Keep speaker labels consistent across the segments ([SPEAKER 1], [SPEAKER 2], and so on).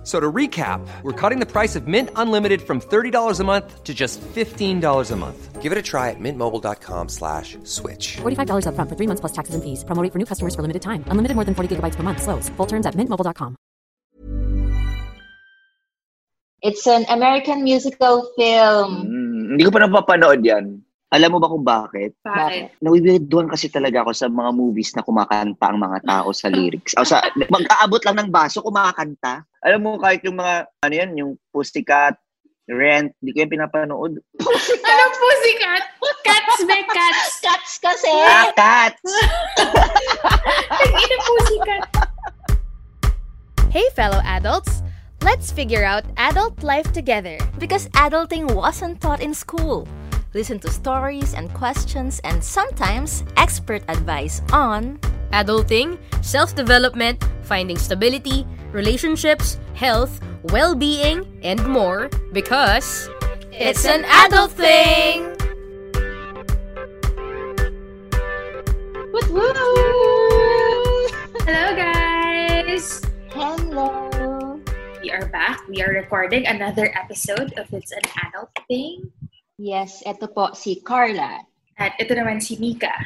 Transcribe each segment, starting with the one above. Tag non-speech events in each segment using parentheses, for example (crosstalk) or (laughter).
[SPEAKER 1] F- So to recap, we're cutting the price of Mint Unlimited from $30 a month to just $15 a month.
[SPEAKER 2] Give it a try at mintmobile.com slash switch.
[SPEAKER 3] $45 upfront for three months plus taxes and fees. Promo rate for new customers for limited time. Unlimited more than 40 gigabytes per month. Slows. Full terms at mintmobile.com.
[SPEAKER 4] It's an American musical film.
[SPEAKER 5] Mm, hindi ko pa napapanood yan. Alam mo ba kung bakit?
[SPEAKER 6] Bakit?
[SPEAKER 5] Nawiwirduhan kasi talaga ako sa mga movies na kumakanta ang mga tao sa (laughs) lyrics. O sa, mag-aabot lang ng baso, kumakanta. Alam mo, kahit yung mga, ano yan, yung Pussycat, Rent, di ko yan pinapanood.
[SPEAKER 6] Anong pussycat? Cats, be cats. (laughs)
[SPEAKER 4] Cats kasi!
[SPEAKER 5] Ah, cats! (laughs)
[SPEAKER 6] Nag-ina pussycat.
[SPEAKER 7] Hey, fellow adults! Let's figure out adult life together because adulting wasn't taught in school. Listen to stories and questions and sometimes expert advice on
[SPEAKER 8] adulting, self development, finding stability, relationships, health, well being, and more because it's an adult thing!
[SPEAKER 4] Woot woot!
[SPEAKER 6] Hello, guys.
[SPEAKER 4] Hello!
[SPEAKER 6] We are back. We are recording another episode of It's an Adult Thing.
[SPEAKER 4] Yes, eto po si Carla.
[SPEAKER 6] At ito naman si Mika.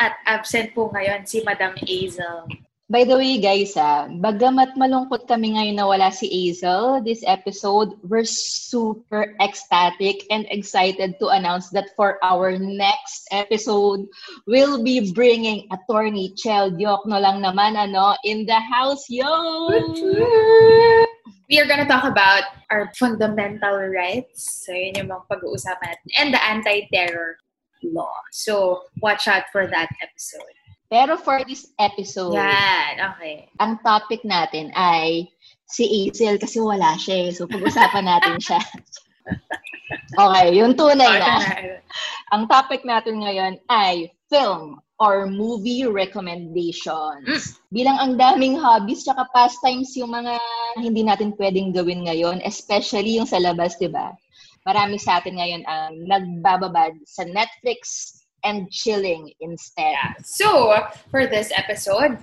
[SPEAKER 6] At absent po ngayon si Madam Hazel.
[SPEAKER 4] By the way, guys, ah, bagamat malungkot kami ngayon na wala si Hazel, this episode, we're super ecstatic and excited to announce that for our next episode, we'll be bringing attorney Chel Diokno lang naman, ano, in the house, yo!
[SPEAKER 6] We are gonna talk about our fundamental rights. So, yun yung mga pag-uusapan natin. And the anti-terror law. So, watch out for that episode.
[SPEAKER 4] Pero for this episode,
[SPEAKER 6] Yan, okay.
[SPEAKER 4] ang topic natin ay si Hazel kasi wala siya eh. So, pag-usapan natin siya. (laughs) okay, yung tunay na. Ang topic natin ngayon ay film or movie recommendations. Bilang ang daming hobbies tsaka pastimes yung mga hindi natin pwedeng gawin ngayon, especially yung sa labas, di ba? Marami sa atin ngayon ang nagbababad sa Netflix and chilling instead.
[SPEAKER 6] So, for this episode,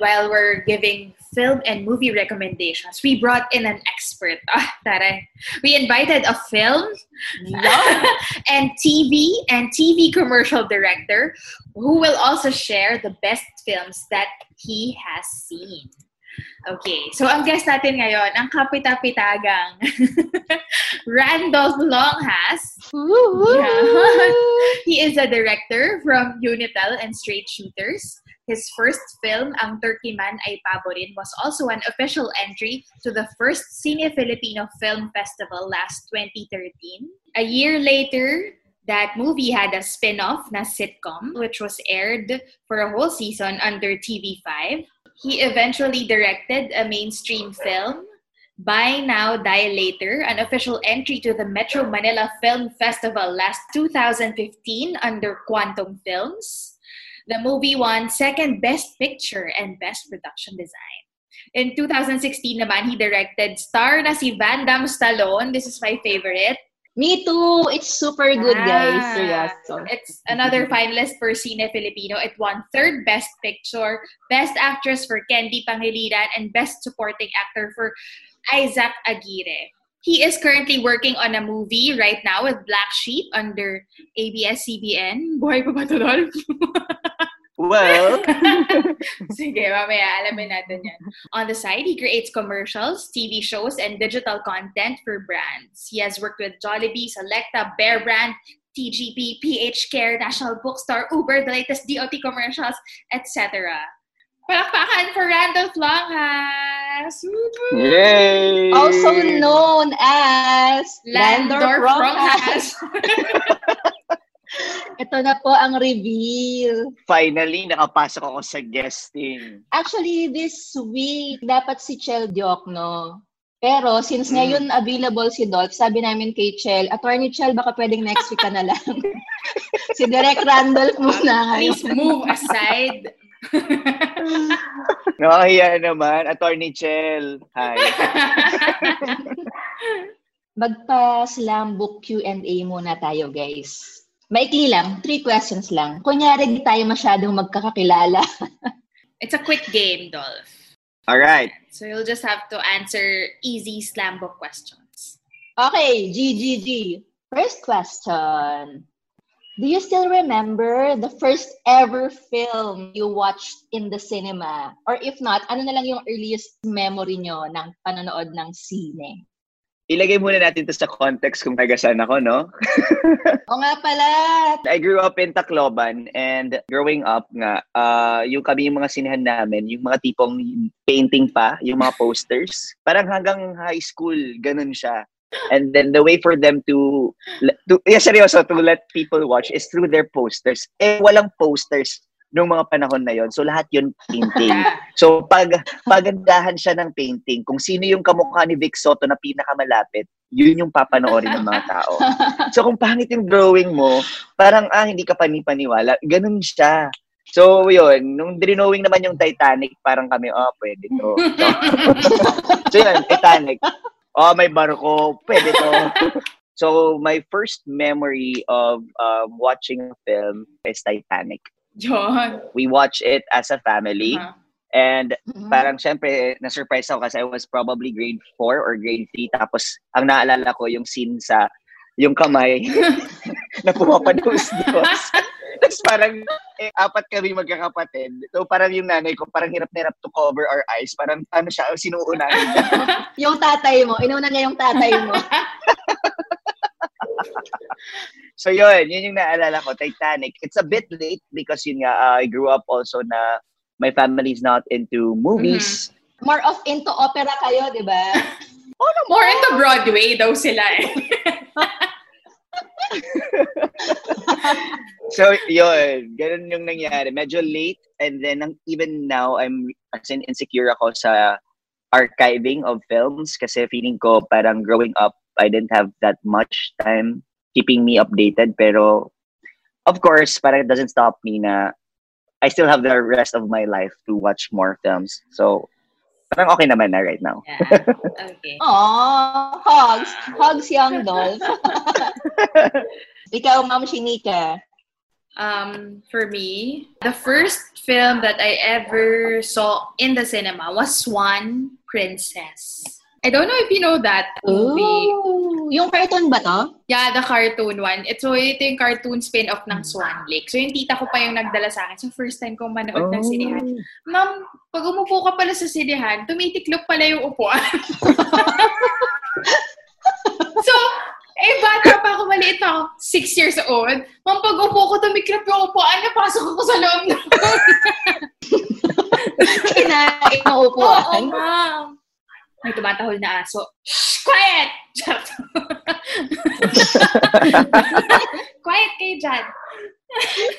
[SPEAKER 6] while we're giving film and movie recommendations, we brought in an expert. (laughs) Ah, taray. We invited a film (laughs) and TV and TV commercial director who will also share the best films that he has seen. Okay, so ang guest natin ngayon, ang kapita-pitagang (laughs) Randolph Longhas. Yeah. (laughs) he is a director from Unitel and Straight Shooters. His first film, Ang Turkey Man ay Paborin, was also an official entry to the first Cine Filipino Film Festival last 2013. A year later, that movie had a spin-off na sitcom, which was aired for a whole season under TV5. He eventually directed a mainstream film, Buy Now, Die Later, an official entry to the Metro Manila Film Festival last 2015 under Quantum Films. The movie won second Best Picture and Best Production Design. In 2016 naman, he directed star na si Van Damme Stallone. This is my favorite.
[SPEAKER 4] Me too! It's super good, guys.
[SPEAKER 6] Ah,
[SPEAKER 4] Seryoso.
[SPEAKER 6] It's another finalist for Cine Filipino. It won third Best Picture, Best Actress for Candy Pangilinan, and Best Supporting Actor for Isaac Aguirre. He is currently working on a movie right now with Black Sheep under ABS-CBN. Buhay pa ba Dolph? (laughs)
[SPEAKER 5] Well, (laughs)
[SPEAKER 6] Sige, mamaya alamin natin yan. On the side, he creates commercials, TV shows, and digital content for brands. He has worked with Jollibee, Selecta, Bear Brand, TGP, PH Care, National Bookstore, Uber, the latest DOT commercials, etc. Palakpakan for Randolph Longhas!
[SPEAKER 5] yay!
[SPEAKER 4] Also known as
[SPEAKER 6] Landorf
[SPEAKER 4] Landorf
[SPEAKER 6] Longhas! (laughs)
[SPEAKER 4] Ito na po ang reveal.
[SPEAKER 5] Finally, nakapasok ako sa guesting.
[SPEAKER 4] Actually, this week, dapat si Chel Diokno. Pero since
[SPEAKER 5] Mm.
[SPEAKER 4] ngayon available si Dolph, sabi namin kay Chel, Attorney Chel, baka pwedeng next week ka na lang. (laughs) si Direk Randolph muna ngayon.
[SPEAKER 6] Please move aside (laughs)
[SPEAKER 5] Nakahiya naman. Attorney Chell. Hi. (laughs)
[SPEAKER 4] Magpa-slam book Q&A muna tayo, guys. Maikli lang, three questions lang. Kunyari, di tayo masyadong magkakakilala. (laughs)
[SPEAKER 6] It's a quick game, Dolph.
[SPEAKER 5] All right.
[SPEAKER 6] So you'll just have to answer easy slam book questions.
[SPEAKER 4] Okay, GGG. First question. Do you still remember the first ever film you watched in the cinema? Or if not, ano na lang yung earliest memory nyo ng panonood ng sine?
[SPEAKER 5] Ilagay muna natin to sa context kung taga saan ako, no? (laughs)
[SPEAKER 4] o nga pala.
[SPEAKER 5] I grew up in Tacloban and growing up nga, uh, yung kami yung mga sinehan namin, yung mga tipong painting pa, yung mga posters. Parang hanggang high school, ganun siya. And then the way for them to, to yeah, seryoso, to let people watch is through their posters. Eh, walang posters nung mga panahon na yon. So lahat yun painting. (laughs) So pag pagandahan siya ng painting, kung sino yung kamukha ni Vic Soto na pinakamalapit, yun yung papanoorin ng mga tao. (laughs) So kung pangit yung drawing mo, parang ah hindi ka panipaniwala, ganun siya. So, yun, nung drinowing naman yung Titanic, parang kami, oh, pwede to. (laughs) so, yun, Titanic oh, may barko, pwede to. so, my first memory of um, watching a film is Titanic.
[SPEAKER 6] John. (laughs)
[SPEAKER 5] We watch it as a family. Uh-huh. And mm-hmm. parang syempre, na-surprise ako kasi I was probably grade 4 or grade 3. Tapos, ang naalala ko yung scene sa yung kamay (laughs) (laughs) na pumapados-dos. Tapos parang eh, apat kami magkakapatid. So parang yung nanay ko, parang hirap na hirap to cover our eyes. Parang ano siya, sinuuna.
[SPEAKER 4] yung tatay mo, inuna niya yung tatay mo.
[SPEAKER 5] So yun, yun yung naalala ko, Titanic. It's a bit late because yun nga, uh, I grew up also na my family's not into movies.
[SPEAKER 4] Mm-hmm. More of into opera kayo, di ba? (laughs)
[SPEAKER 6] oh, no, More into Broadway daw sila eh. (laughs)
[SPEAKER 5] so, yun. Ganun yung nangyari. Medyo late. And then, even now, I'm as in insecure ako sa archiving of films kasi feeling ko parang growing up, I didn't have that much time keeping me updated. Pero, of course, parang it doesn't stop me na I still have the rest of my life to watch more films. So, parang okay naman na right now.
[SPEAKER 6] Yeah. Okay. (laughs)
[SPEAKER 4] Aww, hugs. Hugs, young Dolph. (laughs) Ikaw, Ma'am Shinika.
[SPEAKER 6] Um, for me, the first film that I ever saw in the cinema was Swan Princess. I don't know if you know that movie.
[SPEAKER 4] Ooh, yung cartoon ba to?
[SPEAKER 6] Yeah, the cartoon one. Ito, ito yung cartoon spin-off ng Swan Lake. So, yung tita ko pa yung nagdala sa akin. So, first time kong manood oh. ng sinihan. Ma'am, pag umupo ka pala sa sinihan, tumitiklop pala yung upuan. (laughs) so, eh, bata pa ako, maliit ako. Six years old. Ma'am, pag upo ko, tumiklop yung upuan, napasok ako sa loob ng (laughs)
[SPEAKER 4] Kinain ang upuan?
[SPEAKER 6] Oo, ma'am may tumatahol na aso. Shh! Quiet! (laughs) Quiet kayo dyan.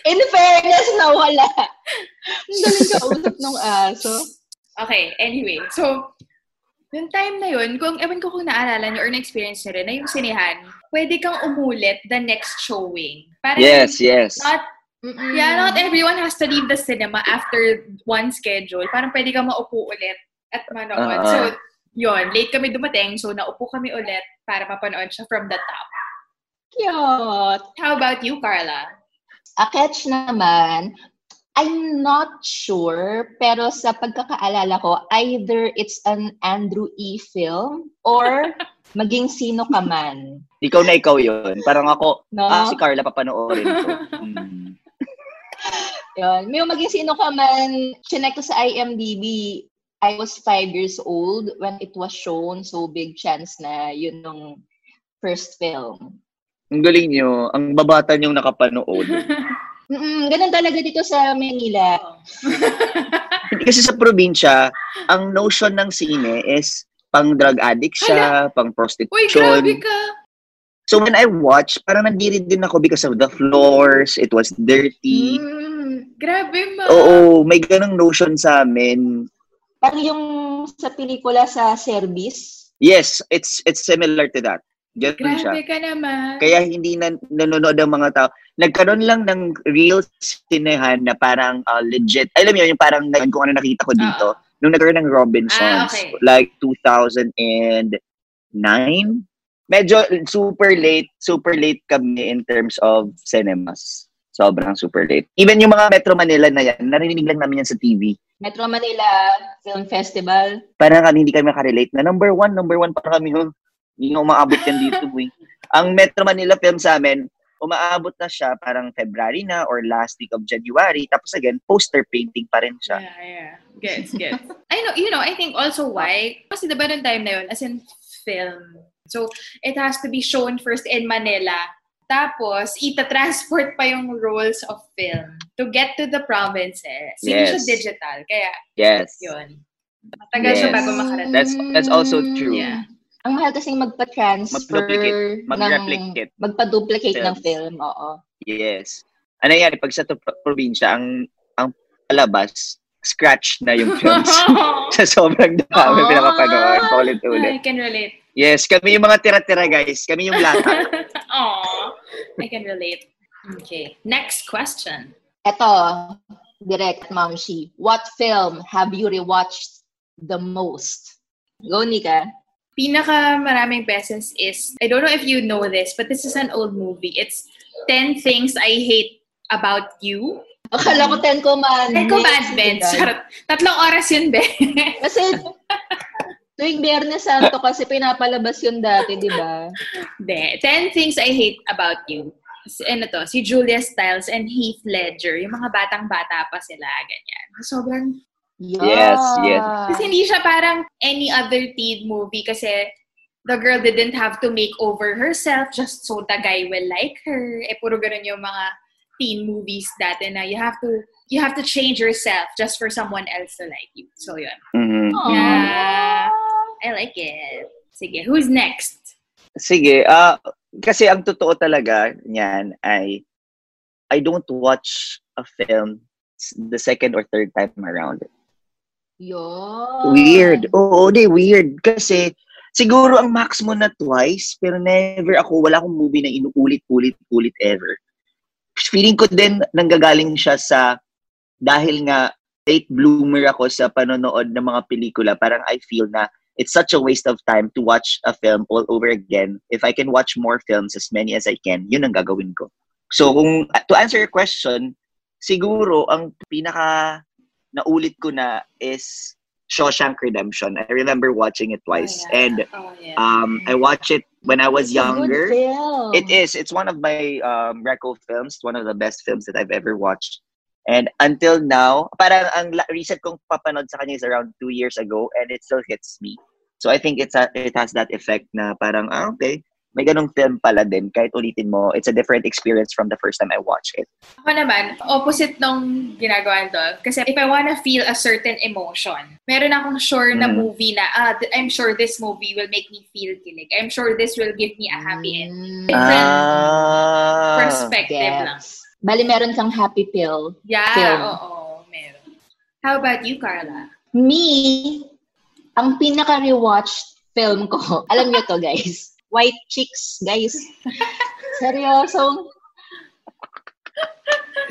[SPEAKER 4] In fairness, nawala. Ang galing kausap (laughs) ng aso.
[SPEAKER 6] Okay, anyway. So, yung time na yun, kung ewan ko kung naalala niyo or na-experience niyo rin, na yung sinihan, pwede kang umulit the next showing.
[SPEAKER 5] Parang yes, yes.
[SPEAKER 6] Not, Mm-mm. yeah, not everyone has to leave the cinema after one schedule. Parang pwede kang maupo ulit at manood. Uh-huh. So, yon late kami dumating, so naupo kami ulit para mapanood siya from the top.
[SPEAKER 4] Cute!
[SPEAKER 6] How about you, Carla?
[SPEAKER 4] A catch naman, I'm not sure, pero sa pagkakaalala ko, either it's an Andrew E. film or (laughs) maging sino ka man.
[SPEAKER 5] Ikaw na ikaw yon Parang ako, no? ah, si Carla papanoorin ko. (laughs) mm.
[SPEAKER 4] Yun. May maging sino ka man, chinek ko sa IMDb, I was five years old when it was shown, so big chance na yun nung first film.
[SPEAKER 5] Ang galing nyo. Ang babata nyo nakapanood. (laughs)
[SPEAKER 4] Mm-mm, ganun talaga dito sa Manila. (laughs)
[SPEAKER 5] Kasi sa probinsya, ang notion ng sine is pang drug addict siya, Hala. pang prostitution. Uy,
[SPEAKER 6] grabe ka!
[SPEAKER 5] So when I watch, parang nandirid din ako because of the floors, it was dirty.
[SPEAKER 6] Mm, grabe ma!
[SPEAKER 5] Oo, may ganang notion sa amin.
[SPEAKER 4] Parang yung sa pelikula sa service.
[SPEAKER 5] Yes, it's it's similar to that. Ganun siya.
[SPEAKER 6] Grabe ka naman.
[SPEAKER 5] Kaya hindi na nanonood ang mga tao. Nagkaroon lang ng real sinehan na parang uh, legit. Alam mo yun, yung parang na- kung ano nakita ko dito. Nung nagkaroon ng Robinsons,
[SPEAKER 6] Ah, okay.
[SPEAKER 5] like 2009. Medyo super late, super late kami in terms of cinemas. Sobrang super late. Even yung mga Metro Manila na yan, narinig lang namin yan sa TV.
[SPEAKER 4] Metro Manila Film Festival.
[SPEAKER 5] Parang kami hindi kami makarelate na number one, number one pa kami. Huh? Hindi nga umaabot yan dito. boy. (laughs) Ang Metro Manila film sa amin, umaabot na siya parang February na or last week of January. Tapos again, poster painting pa rin siya.
[SPEAKER 6] Yeah, yeah. Gets, gets. I know, you know, I think also why, kasi diba nung time na yun, as in film. So, it has to be shown first in Manila. Tapos, ita-transport pa yung rolls of film to get to the provinces. Hindi siya
[SPEAKER 5] Yes.
[SPEAKER 6] digital. Kaya,
[SPEAKER 5] Yes.
[SPEAKER 6] yun. Matagal siya
[SPEAKER 5] Yes.
[SPEAKER 6] bago makarating.
[SPEAKER 5] That's that's also true.
[SPEAKER 6] Yeah.
[SPEAKER 4] Ang mahal kasing magpa-transfer
[SPEAKER 5] Mag-duplicate,
[SPEAKER 4] ng,
[SPEAKER 5] mag-replicate.
[SPEAKER 4] magpa-duplicate ng
[SPEAKER 5] Films.
[SPEAKER 4] film, oo.
[SPEAKER 5] Yes. Ano nangyari pag sa to- probinsya, ang ang palabas, scratch na yung films. (laughs) sa sobrang dami
[SPEAKER 6] Oh.
[SPEAKER 5] pinapapanood, paulit-ulit.
[SPEAKER 6] I can relate.
[SPEAKER 5] Yes, kami yung mga tira-tira guys. Kami yung lata. (laughs)
[SPEAKER 6] Aw, I can relate. Okay. Next question.
[SPEAKER 4] Eto, direct Ma'am Shi. What film have you rewatched the most? Go, Nika.
[SPEAKER 6] Pinaka maraming beses is, I don't know if you know this, but this is an old movie. It's 10 Things I Hate About You.
[SPEAKER 4] Akala ko Ten Commandments.
[SPEAKER 6] Ten Commandments. Charot. Tatlong oras yun, be.
[SPEAKER 4] Kasi (laughs) tuwing Biyernes Santo kasi pinapalabas yun dati, di ba?
[SPEAKER 6] Hindi. 10 Things I Hate About You. Si, ano to, si Julia Stiles and Heath Ledger. Yung mga batang-bata pa sila, ganyan. Sobrang
[SPEAKER 5] Yes, yes.
[SPEAKER 6] Kasi hindi siya parang any other teen movie kasi the girl didn't have to make over herself just so the guy will like her. Eh, puro ganun yung mga teen movies dati na you have to you have to change yourself just for someone else to like you. So, yun.
[SPEAKER 5] Mhm.
[SPEAKER 6] Yeah. I like it. Sige, who's next?
[SPEAKER 5] Sige, ah kasi ang totoo talaga niyan ay I don't watch a film the second or third time around.
[SPEAKER 4] Yun.
[SPEAKER 5] Weird. Oo, di weird. Kasi siguro ang max mo na twice, pero never ako, wala akong movie na inuulit-ulit-ulit ever. Feeling ko din nanggagaling siya sa, dahil nga late bloomer ako sa panonood ng mga pelikula, parang I feel na it's such a waste of time to watch a film all over again. If I can watch more films, as many as I can, yun ang gagawin ko. So, kung, to answer your question, siguro, ang pinaka naulit ko na is Shawshank Redemption. I remember watching it twice.
[SPEAKER 6] Oh, yeah.
[SPEAKER 5] And
[SPEAKER 6] Oh, yeah.
[SPEAKER 5] um, I watched it when I was
[SPEAKER 4] It's
[SPEAKER 5] younger. It is. It's one of my um, reco films. One of the best films that I've ever watched. And until now, parang ang recent kong papanood sa kanya is around two years ago and it still hits me. So I think it's a, it has that effect na parang, ah, okay, may ganong film pala din. Kahit ulitin mo, it's a different experience from the first time I watched it.
[SPEAKER 6] Ako naman, opposite nung ginagawa nito. Kasi if I wanna feel a certain emotion, meron akong sure na
[SPEAKER 5] Mm.
[SPEAKER 6] movie na, ah, th- I'm sure this movie will make me feel kilig. I'm sure this will give me a happy end.
[SPEAKER 4] Mm,
[SPEAKER 6] Different
[SPEAKER 5] Ah.
[SPEAKER 6] perspective lang.
[SPEAKER 4] Bali, meron kang happy pill.
[SPEAKER 6] Yeah,
[SPEAKER 4] Film.
[SPEAKER 6] oo, meron. How about you, Carla?
[SPEAKER 4] Me, ang pinaka-rewatched film ko, (laughs) alam niyo to guys, White Chicks, guys. (laughs) Seryoso.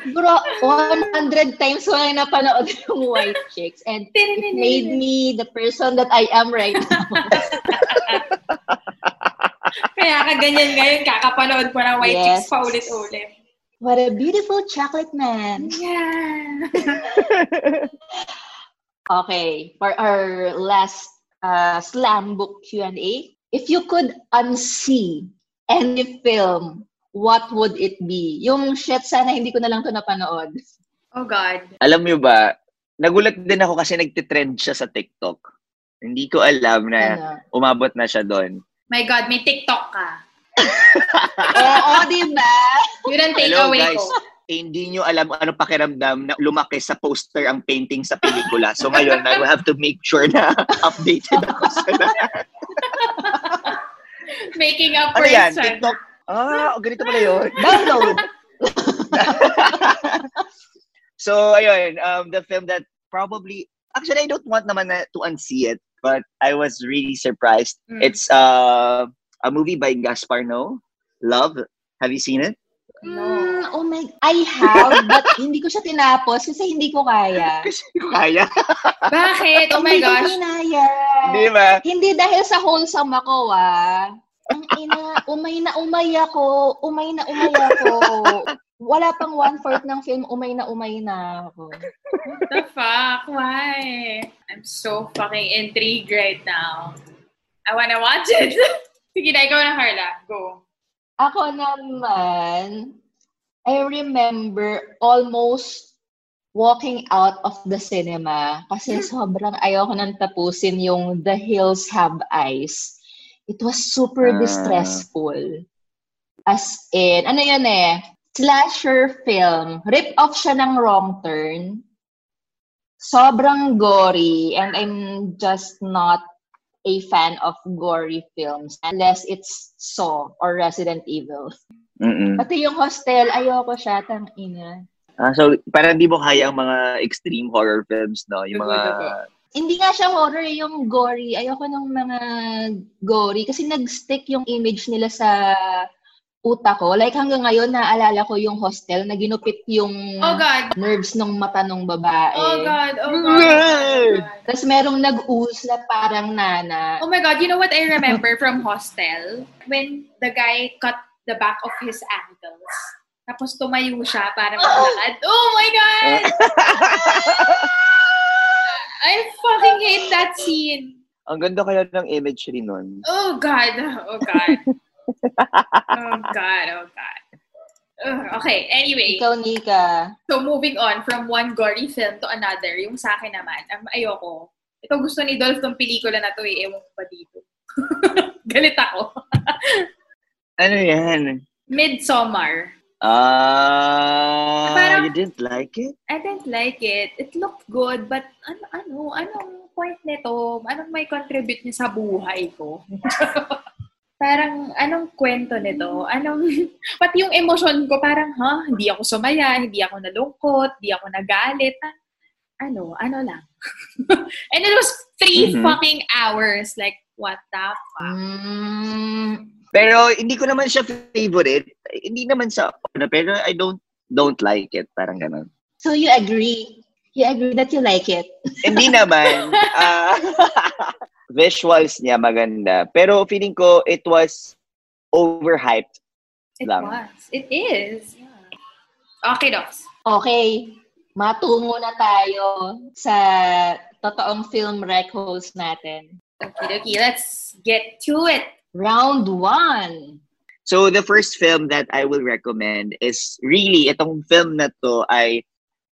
[SPEAKER 4] Siguro, 100 times ko na napanood (laughs) yung White Chicks and it made me the person that I am right now.
[SPEAKER 6] Kaya ka ganyan ngayon, kakapanood mo ng White
[SPEAKER 4] Yes.
[SPEAKER 6] Chicks pa ulit-ulit.
[SPEAKER 4] What a beautiful chocolate man.
[SPEAKER 6] Yeah. (laughs)
[SPEAKER 4] Okay, for our last uh, slam book Q&A, if you could unsee any film, what would it be? Yung shit, sana hindi ko na lang to napanood.
[SPEAKER 6] Oh God.
[SPEAKER 5] Alam mo ba, nagulat din ako kasi nagtitrend siya sa TikTok. Hindi ko alam na
[SPEAKER 4] Ano?
[SPEAKER 5] umabot na siya doon.
[SPEAKER 6] My God, may TikTok ka. (laughs)
[SPEAKER 4] Oo, di ba?
[SPEAKER 6] Yun ang takeaway
[SPEAKER 5] guys,
[SPEAKER 6] ko.
[SPEAKER 5] eh, hindi nyo alam ano pakiramdam na lumaki sa poster ang painting sa pelikula. So ngayon, I will have to make sure na (laughs) updated ako sa lahat.
[SPEAKER 6] Making up
[SPEAKER 5] Ano
[SPEAKER 6] for
[SPEAKER 5] yan?
[SPEAKER 6] it, son.
[SPEAKER 5] TikTok? Ah, ganito pala yun. (laughs)
[SPEAKER 4] Download.
[SPEAKER 5] so, ayun, um, the film that probably, actually, I don't want naman na, to unsee it, but I was really surprised.
[SPEAKER 6] Mm.
[SPEAKER 5] It's uh, a movie by Gaspar Noé, Love. Have you seen it?
[SPEAKER 4] No. Mm, oh my, I have, but (laughs) hindi ko siya tinapos kasi hindi ko kaya. (laughs)
[SPEAKER 5] Kasi hindi ko kaya. (laughs)
[SPEAKER 6] Bakit? Oh my
[SPEAKER 4] hindi
[SPEAKER 6] gosh.
[SPEAKER 4] ko kinaya.
[SPEAKER 5] Di ba?
[SPEAKER 4] Hindi dahil sa wholesome ako, ah. Ang ina, umay na umay ako. Umay na umay ako. Wala pang one-fourth ng film, umay na umay na ako.
[SPEAKER 6] What the fuck? Why? I'm so fucking intrigued right now. I wanna watch it. Sige na, ikaw na, Carla. Go.
[SPEAKER 4] Ako naman, I remember almost walking out of the cinema kasi sobrang ayoko nang tapusin yung The Hills Have Eyes. It was super
[SPEAKER 5] Ah.
[SPEAKER 4] distressful. As in, ano yun eh, slasher film. Rip-off siya ng wrong turn. Sobrang gory and I'm just not a fan of gory films unless it's Saw or Resident Evil.
[SPEAKER 5] Mm-mm.
[SPEAKER 4] Pati yung hostel, ayoko siya, tang ina.
[SPEAKER 5] Ah, so, parang di mo kaya ang mga extreme horror films, no? Yung mga...
[SPEAKER 4] Hindi nga siya horror, yung gory. Ayoko ng mga gory kasi nag-stick yung image nila sa utak ko. Like hanggang ngayon, naalala ko yung hostel na ginupit yung
[SPEAKER 6] Oh God.
[SPEAKER 4] nerves ng mata ng babae.
[SPEAKER 6] Oh God. Oh God. Oh God.
[SPEAKER 4] Tapos merong nag-ooze na parang nana.
[SPEAKER 6] Oh my God, you know what I remember from Hostel? When the guy cut the back of his ankles. Tapos tumayo siya para maglakad. Oh my God! (laughs) I fucking hate that scene.
[SPEAKER 5] Ang ganda kaya ng imagery nun.
[SPEAKER 6] Oh God. Oh God. Oh God. Oh God. Ugh, okay, anyway.
[SPEAKER 4] Ikaw, Nika.
[SPEAKER 6] So moving on from one gory film to another, yung sa akin naman, um, ayoko. Ito gusto ni Dolph tong pelikula na to eh, ewan ko pa dito. (laughs) Galit ako. (laughs)
[SPEAKER 5] Ano yan?
[SPEAKER 6] Midsommar.
[SPEAKER 5] Ah,
[SPEAKER 6] Parang-
[SPEAKER 5] you didn't like it?
[SPEAKER 6] I didn't like it. It looked good, but ano, ano, anong point nito? Anong may contribute niya sa buhay ko? (laughs) parang, anong kwento nito? Anong, (laughs) pati yung emosyon ko, parang, ha, hindi ako sumaya, hindi ako nalungkot, hindi ako nagalit. Ano, ano lang. (laughs) And it was three
[SPEAKER 5] Mhm.
[SPEAKER 6] fucking hours. Like, what the fuck?
[SPEAKER 4] Mm,
[SPEAKER 5] Pero hindi ko naman siya favorite. Hindi naman sa ano, pero I don't don't like it. Parang ganun.
[SPEAKER 4] so you agree? You agree that you like it?
[SPEAKER 5] hindi naman. (laughs) ah, visuals niya maganda. Pero feeling ko it was overhyped.
[SPEAKER 6] It
[SPEAKER 5] lang.
[SPEAKER 6] was. It is. Yeah. Okay, Docs.
[SPEAKER 4] Okay, matungo na tayo sa totoong film rec holes natin.
[SPEAKER 6] Okay, okay, let's get to it.
[SPEAKER 4] Round one.
[SPEAKER 5] So the first film that I will recommend is really itong film na to ay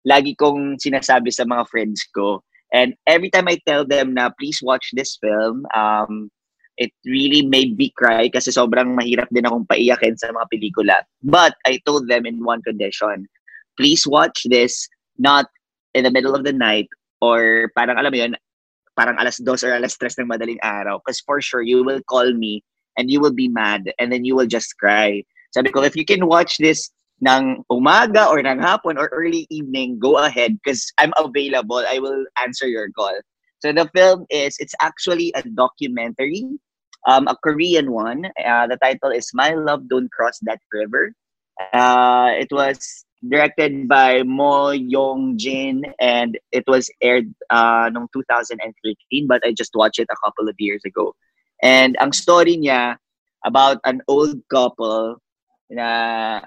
[SPEAKER 5] lagi kong sinasabi sa mga friends ko. And every time I tell them na please watch this film, um, it really made me cry kasi sobrang mahirap din akong paiyakin sa mga pelikula. But I told them in one condition, please watch this not in the middle of the night or parang alam mo yun, parang alas dos or alas tres ng madaling araw. Because for sure, you will call me and you will be mad and then you will just cry. Sabi ko, if you can watch this ng umaga or ng hapon or early evening, go ahead because I'm available. I will answer your call. So the film is, it's actually a documentary, um, a Korean one. Uh, the title is My Love Don't Cross That River. Uh, it was directed by Mo Yong Jin and it was aired uh, noong 2013 but I just watched it a couple of years ago. And ang story niya about an old couple na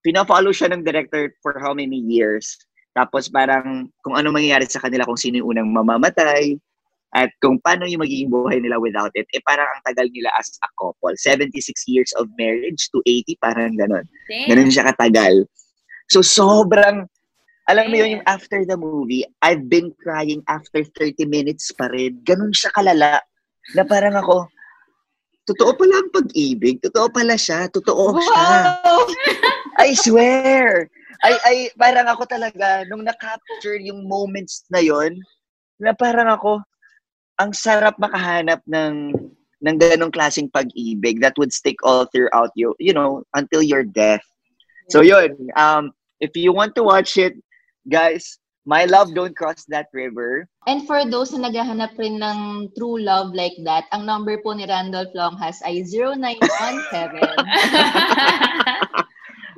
[SPEAKER 5] pina-follow siya ng director for how many years. Tapos parang kung ano mangyayari sa kanila, kung sino yung unang mamamatay, at kung paano yung magiging buhay nila without it, eh parang ang tagal nila as a couple. 76 years of marriage to 80, parang ganon.
[SPEAKER 6] Damn.
[SPEAKER 5] Ganun siya katagal. So sobrang, alam mo yun, yung after the movie, I've been crying after 30 minutes pa rin. Ganun siya kalala. Na parang ako, totoo pala ang pag-ibig. Totoo pala siya. Totoo siya. (laughs) I swear. I, I, parang ako talaga, nung na-capture yung moments na yon na parang ako, ang sarap makahanap ng ng ganong klaseng pag-ibig that would stick all throughout you, you know, until your death. So yun, um, if you want to watch it, guys, My love, don't cross that river.
[SPEAKER 4] And for those na naghahanap rin ng true love like that, ang number po ni Randolph Longhas ay 0917. (laughs)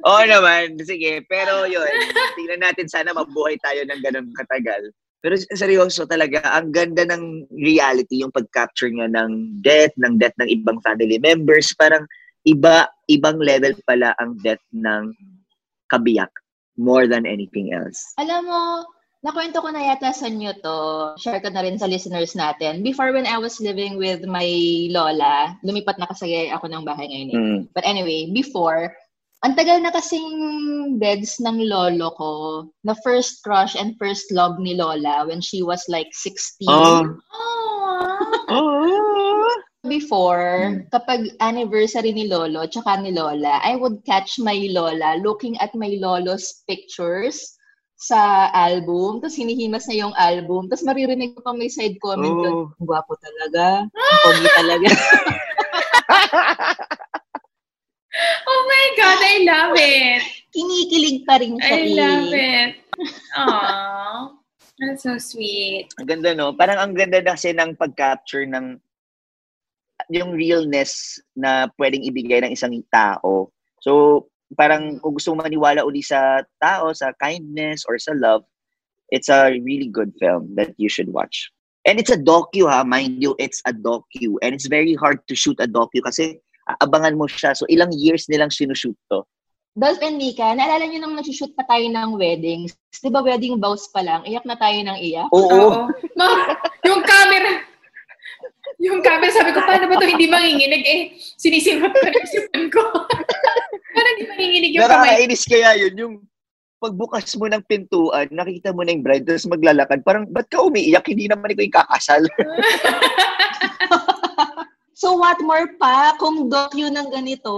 [SPEAKER 5] Oo naman, sige. Pero yun, tingnan natin sana mabuhay tayo ng ganun katagal. Pero seryoso talaga, ang ganda ng reality, yung pag-capture niya ng death, ng death ng ibang family members. Parang iba, ibang level pala ang death ng kabiyak more than anything else.
[SPEAKER 4] Alam mo, nakwento ko na yata sa inyo to. Share ko na rin sa listeners natin. Before when I was living with my lola, lumipat na kasi ako ng bahay ngayon. Eh.
[SPEAKER 5] Mm.
[SPEAKER 4] But anyway, before, ang tagal na kasing beds ng lolo ko na first crush and first love ni Lola when she was like 16.
[SPEAKER 5] Oh.
[SPEAKER 6] Aww.
[SPEAKER 4] Before, kapag anniversary ni Lolo tsaka ni Lola, I would catch my Lola looking at my Lolo's pictures sa album. Tapos hinihimas na yung album. Tapos maririnig ko pa may side comment
[SPEAKER 5] Oh.
[SPEAKER 4] doon. Ang gwapo talaga. Ang pogi talaga. (laughs)
[SPEAKER 6] Oh my God, I love it.
[SPEAKER 4] Kinikilig pa rin siya
[SPEAKER 6] I
[SPEAKER 4] eh.
[SPEAKER 6] love it. Aww. That's so sweet.
[SPEAKER 5] Ang ganda, no? Parang ang ganda kasi ng pag-capture ng yung realness na pwedeng ibigay ng isang tao. So, parang kung gusto mo maniwala uli sa tao, sa kindness or sa love, it's a really good film that you should watch. And it's a docu ha, mind you, it's a docu. And it's very hard to shoot a docu kasi abangan mo siya. So, ilang years nilang sinushoot to.
[SPEAKER 4] Dolph and Mika, naalala niyo nung nagsushoot pa tayo ng weddings? Di ba wedding vows pa lang? Iyak na tayo ng iyak?
[SPEAKER 5] Oo.
[SPEAKER 6] Oo. Ma, yung camera, yung camera, sabi ko, paano ba to hindi manginginig? Eh, sinisimot ko na yung sipon ko. (laughs) Parang hindi manginginig yung kamay.
[SPEAKER 5] Nakakainis kaya yun, yung pagbukas mo ng pintuan, nakikita mo na yung bride, tapos maglalakad, parang, ba't ka umiiyak? Hindi naman ikaw yung kakasal. (laughs)
[SPEAKER 4] So what more pa kung docu ng ganito?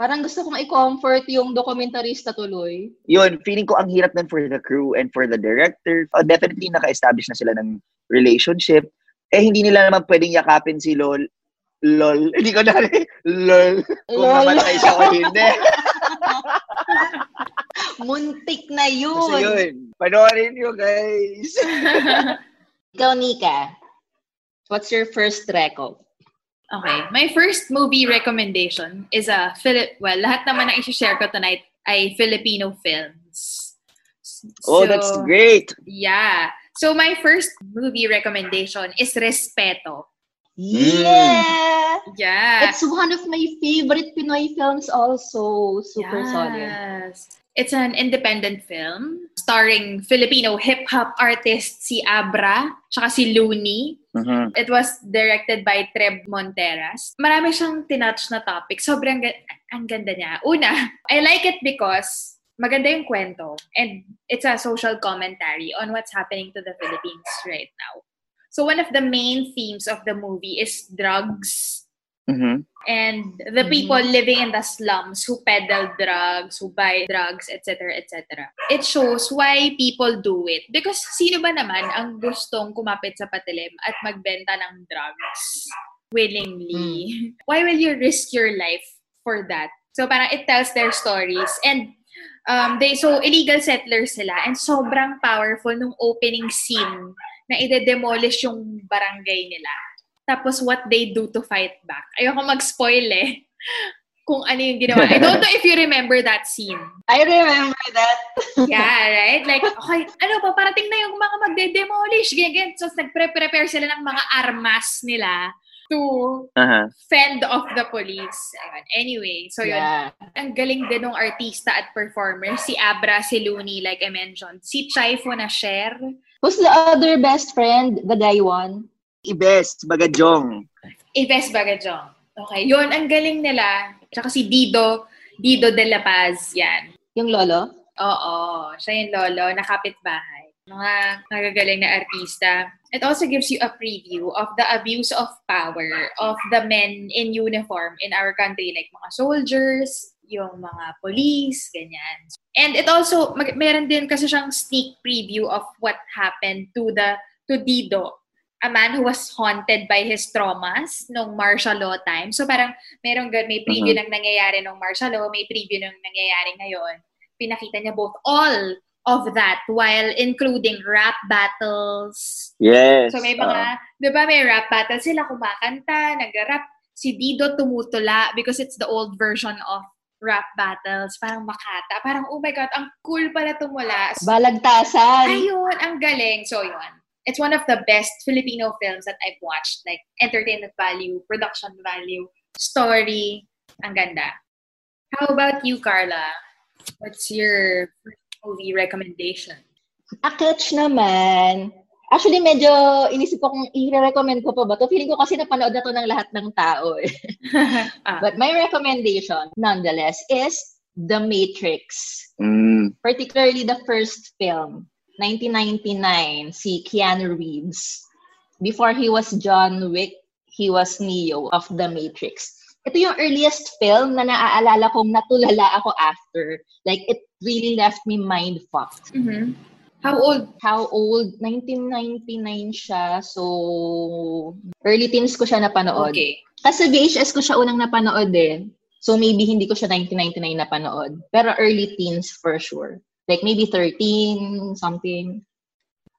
[SPEAKER 4] Parang gusto kong i-comfort yung dokumentarista tuloy.
[SPEAKER 5] yun, feeling ko ang hirap nun for the crew and for the director. Uh, definitely naka-establish na sila ng relationship. Eh, hindi nila naman pwedeng yakapin si LOL. LOL. (laughs) Hindi ko na LOL. Kung
[SPEAKER 4] Lol.
[SPEAKER 5] namatay siya o hindi. (laughs)
[SPEAKER 4] Muntik na
[SPEAKER 5] Kasi
[SPEAKER 4] yun.
[SPEAKER 5] yun. Panoorin nyo, guys. (laughs)
[SPEAKER 4] Ikaw, Nika. What's your first reco?
[SPEAKER 6] Okay. My first movie recommendation is a Philip, well, lahat naman na i-share ko tonight ay Filipino films.
[SPEAKER 5] Oh, that's great.
[SPEAKER 6] Yeah. So my first movie recommendation is Respeto.
[SPEAKER 4] Yeah!
[SPEAKER 6] Yeah.
[SPEAKER 4] It's one of my favorite Pinoy films also. Super solid.
[SPEAKER 6] It's an independent film starring Filipino hip-hop artist si Abra, tsaka si Looney.
[SPEAKER 5] Mhm.
[SPEAKER 6] It was directed by Treb Monteras. Marami siyang tinouch na topic. Sobrang ga- ang ganda niya. Una, I like it because maganda yung kwento and it's a social commentary on what's happening to the Philippines right now. So one of the main themes of the movie is drugs
[SPEAKER 5] Mhm.
[SPEAKER 6] and the people living in the slums who peddle drugs, who buy drugs, etc., etc. It shows why people do it. Because sino ba naman ang gustong kumapit sa patilim at magbenta ng drugs willingly? Why will you risk your life for that? So parang it tells their stories and um, they so illegal settlers sila and sobrang powerful nung opening scene na ide-demolish yung barangay nila. Tapos what they do to fight back. Ayoko mag-spoil eh (laughs) kung ano yung ginawa. I don't know if you remember that scene.
[SPEAKER 4] I remember that.
[SPEAKER 6] Yeah, (laughs) right? Like, okay, ano pa, parating na yung mga magde-demolish, ganyan. So, nagpre-prepare sila ng mga armas nila to
[SPEAKER 5] Aha.
[SPEAKER 6] fend off the police. Ayun. Anyway, so yun,
[SPEAKER 4] Yeah.
[SPEAKER 6] ang galing din ng artista at performer. Si Abra, si Looney, like I mentioned. Si Chaifo na share.
[SPEAKER 4] Who's the other best friend? The guy one?
[SPEAKER 5] Ibes, Bagajong.
[SPEAKER 6] Ives Bagajong. Okay, yun, ang galing nila. Tsaka si Dido, Dido de la Paz, yan.
[SPEAKER 4] Yung lolo?
[SPEAKER 6] Oo, siya yung lolo, nakapit-bahay. Mga nagagaling na artista. It also gives you a preview of the abuse of power of the men in uniform in our country, like mga soldiers, yung mga police, ganyan. And it also, mag- meron din kasi siyang sneak preview of what happened to the to Dido, a man who was haunted by his traumas nung martial law time. So parang merong gan- may preview ng nangyayari nung martial law, may preview ng nangyayari ngayon. Pinakita niya both all of that while including rap battles.
[SPEAKER 5] Yes.
[SPEAKER 6] So may mga, di ba may rap battles, sila kumakanta, nag-rap. Si Dido tumutula because it's the old version of rap battles. Parang makata. Parang, oh my God, ang cool pala tumula.
[SPEAKER 4] Balagtasan.
[SPEAKER 6] Ayun, ang galing. So yun. It's one of the best Filipino films that I've watched. Like, entertainment value, production value, story. Ang ganda. How about you, Carla? What's your movie recommendation?
[SPEAKER 4] Aketch naman. Actually, medyo inisip ko kung i-recommend ko pa ba to. Feeling ko kasi napanood na to ng lahat ng tao. Eh. (laughs)
[SPEAKER 6] ah.
[SPEAKER 4] But my recommendation, nonetheless, is The Matrix.
[SPEAKER 5] Mm.
[SPEAKER 4] Particularly the first film, 1999, si Keanu Reeves. Before he was John Wick, he was Neo of The Matrix. Ito yung earliest film na naaalala kong natulala ako after. Like, it really left me mind-fucked.
[SPEAKER 6] Mhm. How old?
[SPEAKER 4] How old? 1999 siya. So, early teens ko siya napanood.
[SPEAKER 6] Okay.
[SPEAKER 4] Kasi VHS ko siya unang napanood eh. So, maybe hindi ko siya 1999 napanood. Pero early teens for sure. Like, maybe 13, something.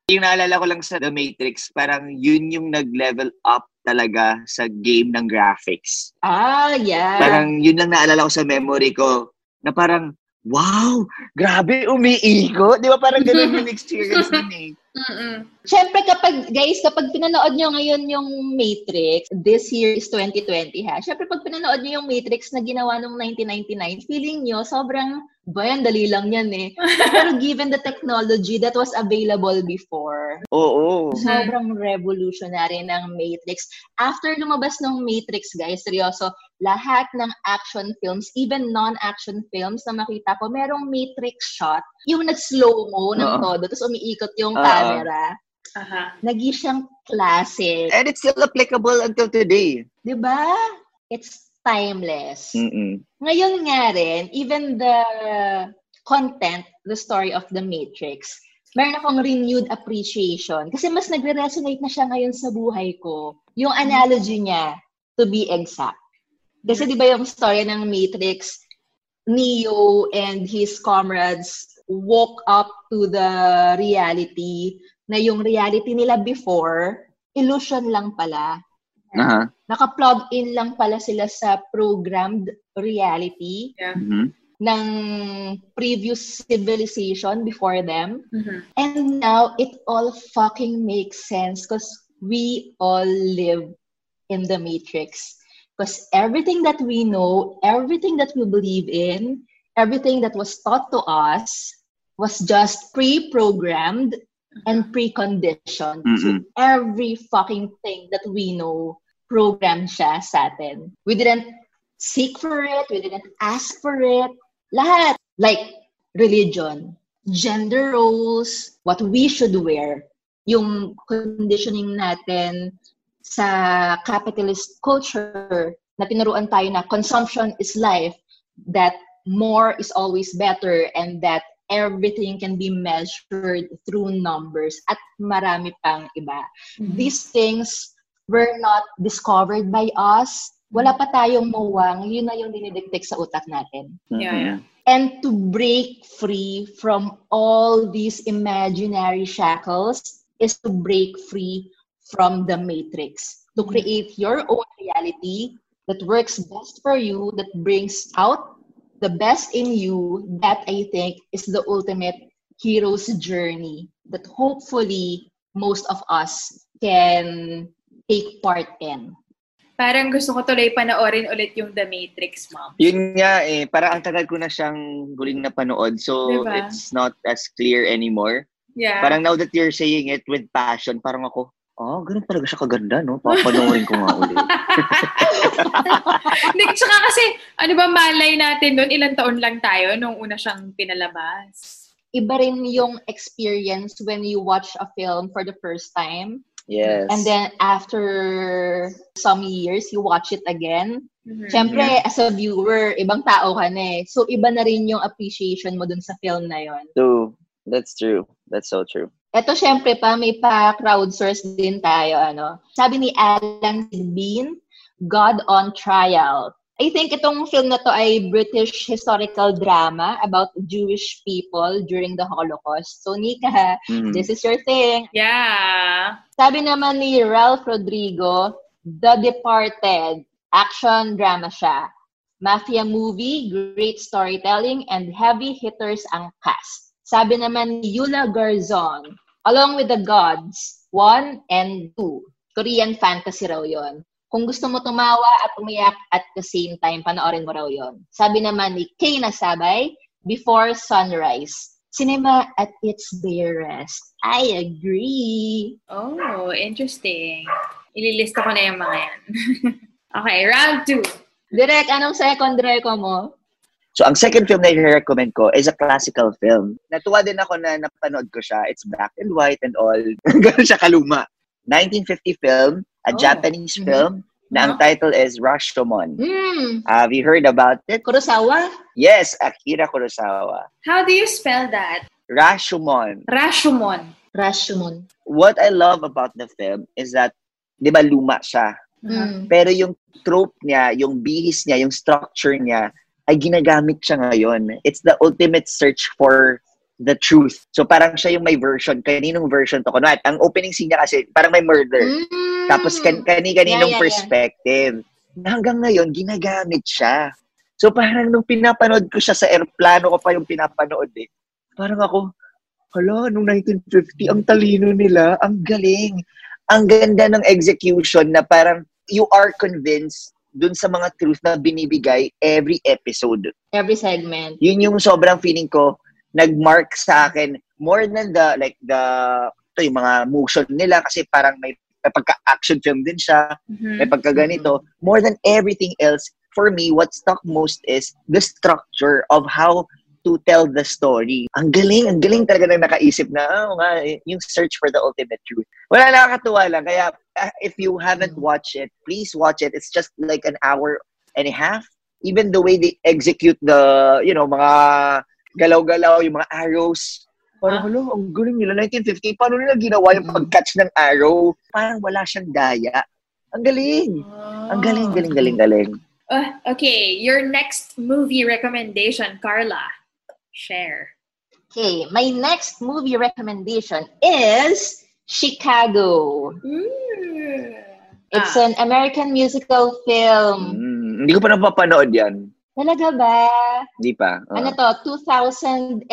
[SPEAKER 5] Yung naalala ko lang sa The Matrix, parang yun yung nag-level up talaga sa game ng graphics.
[SPEAKER 4] Ah, yeah.
[SPEAKER 5] Parang yun lang naalala ko sa memory ko na parang, wow, grabe, umiiko. Di ba parang ganun yung (laughs) experience din eh.
[SPEAKER 6] Mm-mm.
[SPEAKER 4] Siyempre, kapag, guys, kapag pinanood nyo ngayon yung Matrix, this year is 2020 ha. Siyempre, pag pinanood nyo yung Matrix na ginawa nung 1999, feeling nyo, sobrang, ba yan, dali lang yan eh. (laughs) Pero given the technology that was available before,
[SPEAKER 5] Oo.
[SPEAKER 4] sobrang revolutionary ng Matrix. After lumabas ng Matrix, guys, seryoso, lahat ng action films, even non-action films na makita ko, merong Matrix shot, yung nag-slow-mo ng
[SPEAKER 5] Oo.
[SPEAKER 4] todo, tapos umiikot yung
[SPEAKER 5] Oo.
[SPEAKER 4] camera.
[SPEAKER 6] Aha.
[SPEAKER 4] Naging siyang classic.
[SPEAKER 5] And it's still applicable until today.
[SPEAKER 4] Di ba? It's timeless.
[SPEAKER 5] Mm-mm.
[SPEAKER 4] Ngayon nga rin, even the content, the story of the Matrix, meron akong renewed appreciation. Kasi mas nagre-resonate na siya ngayon sa buhay ko. Yung analogy niya, to be exact. Kasi di ba yung story ng Matrix, Neo and his comrades woke up to the reality na yung reality nila before, illusion lang pala.
[SPEAKER 5] Aha.
[SPEAKER 4] Naka-plug in lang pala sila sa programmed reality
[SPEAKER 5] Mhm.
[SPEAKER 4] ng previous civilization before them.
[SPEAKER 6] Mhm.
[SPEAKER 4] And now, it all fucking makes sense because we all live in the Matrix. Because everything that we know, everything that we believe in, everything that was taught to us was just pre-programmed and preconditioned. So
[SPEAKER 5] Mm-mm.
[SPEAKER 4] every fucking thing that we know, programmed siya sa atin. We didn't seek for it, we didn't ask for it. Lahat. Like religion, gender roles, what we should wear, yung conditioning natin sa capitalist culture na tinuruan tayo na consumption is life, that more is always better, and that everything can be measured through numbers at marami pang iba. These things were not discovered by us. Wala pa tayong mawang, yun na yung dinidiktik sa utak natin.
[SPEAKER 6] Yeah, yeah.
[SPEAKER 4] And to break free from all these imaginary shackles is to break free from the matrix. To create your own reality that works best for you, that brings out the best in you, that I think is the ultimate hero's journey that hopefully most of us can take part in.
[SPEAKER 6] Parang gusto ko tuloy panoorin ulit yung The Matrix, ma'am.
[SPEAKER 5] Yun nga eh, parang ang tagal ko na siyang huling napanood. So,
[SPEAKER 6] Diba?
[SPEAKER 5] it's not as clear anymore.
[SPEAKER 6] Yeah.
[SPEAKER 5] Parang now that you're saying it with passion, parang ako, oh, ganun talaga siya kaganda, no? Papanoorin ko nga ulit. (laughs)
[SPEAKER 6] Hindi, tsaka kasi, ano ba malay natin doon, ilang taon lang tayo nung una siyang pinalabas.
[SPEAKER 4] Iba rin yung experience when you watch a film for the first time
[SPEAKER 5] yes.
[SPEAKER 4] And then after some years, you watch it again.
[SPEAKER 6] Mhm.
[SPEAKER 4] Siyempre, as a viewer, ibang tao ka na eh. So, iba na rin yung appreciation mo dun sa film na yon.
[SPEAKER 5] So, that's true. That's so true.
[SPEAKER 4] Ito, syempre pa, may pa-crowdsource din tayo. Ano. Sabi ni Alan Bean, God on Trial. I think itong film na to ay British historical drama about Jewish people during the Holocaust. So, Nika, mm. this is your thing.
[SPEAKER 6] Yeah.
[SPEAKER 4] Sabi naman ni Ralph Rodrigo, The Departed, action drama siya. Mafia movie, great storytelling, and heavy hitters ang cast. Sabi naman ni Yula Garzon, along with the gods, one and two. Korean fantasy raw yon. Kung gusto mo tumawa at umiyak at the same time, panoorin mo raw yon. Sabi naman ni Kay Nasabay, Before Sunrise. Cinema at its barest. I agree.
[SPEAKER 6] Oh, interesting. Ililista ko na yung mga yan. (laughs) okay, round two.
[SPEAKER 4] Direk, anong second reco mo?
[SPEAKER 5] So, ang second film na i-recommend ko is a classical film. Natuwa din ako na napanood ko siya. It's black and white and all. (laughs) Ganun siya kaluma. 1950 film a oh. Japanese mm-hmm. film na ang title is Rashomon.
[SPEAKER 4] Mm.
[SPEAKER 5] Have you heard about it?
[SPEAKER 4] Kurosawa?
[SPEAKER 5] Yes, Akira Kurosawa.
[SPEAKER 6] How do you spell that?
[SPEAKER 5] Rashomon.
[SPEAKER 6] Rashomon.
[SPEAKER 4] Rashomon.
[SPEAKER 5] What I love about the film is that, di ba luma siya?
[SPEAKER 4] Mm.
[SPEAKER 5] Pero yung trope niya, yung bihis niya, yung structure niya, ay ginagamit siya ngayon. It's the ultimate search for the truth. So parang siya yung may version. Kaninong version to? Kunwari, ang opening scene niya kasi parang may murder.
[SPEAKER 4] Mm.
[SPEAKER 5] Tapos kan kani-kaninong yeah, yeah, perspective. Yeah. Hanggang ngayon, ginagamit siya. So parang nung pinapanood ko siya sa airplano ko pa yung pinapanood eh. Parang ako, hala, nung 1950, ang talino nila, ang galing. Ang ganda ng execution na parang you are convinced dun sa mga truth na binibigay every episode.
[SPEAKER 4] Every segment.
[SPEAKER 5] Yun yung sobrang feeling ko, nag-mark sa akin more than the like the ito yung mga motion nila kasi parang may, may pagka-action film din siya, mm-hmm. may pagka-ganito. Mm-hmm. More than everything else, for me, what stuck most is the structure of how to tell the story. Ang galing, ang galing talaga na nakaisip na, oh, nga, yung search for the ultimate truth. Wala, nakakatuwa lang. Kaya, uh, if you haven't watched it, please watch it. It's just like an hour and a half. Even the way they execute the, you know, mga galaw-galaw, yung mga arrows. Parang, huh? Ah. ang galing nila. 1950, paano nila ginawa yung mm. pag-catch ng arrow? Parang wala siyang daya. Ang galing. Oh. Ang galing, galing, galing, galing.
[SPEAKER 6] Uh, okay, your next movie recommendation, Carla. Share.
[SPEAKER 4] Okay, my next movie recommendation is Chicago.
[SPEAKER 6] Mm.
[SPEAKER 4] It's ah. an American musical film.
[SPEAKER 5] Mm, hindi ko pa napapanood yan.
[SPEAKER 4] Talaga ba?
[SPEAKER 5] Hindi pa.
[SPEAKER 4] Uh. Ano to? 2002.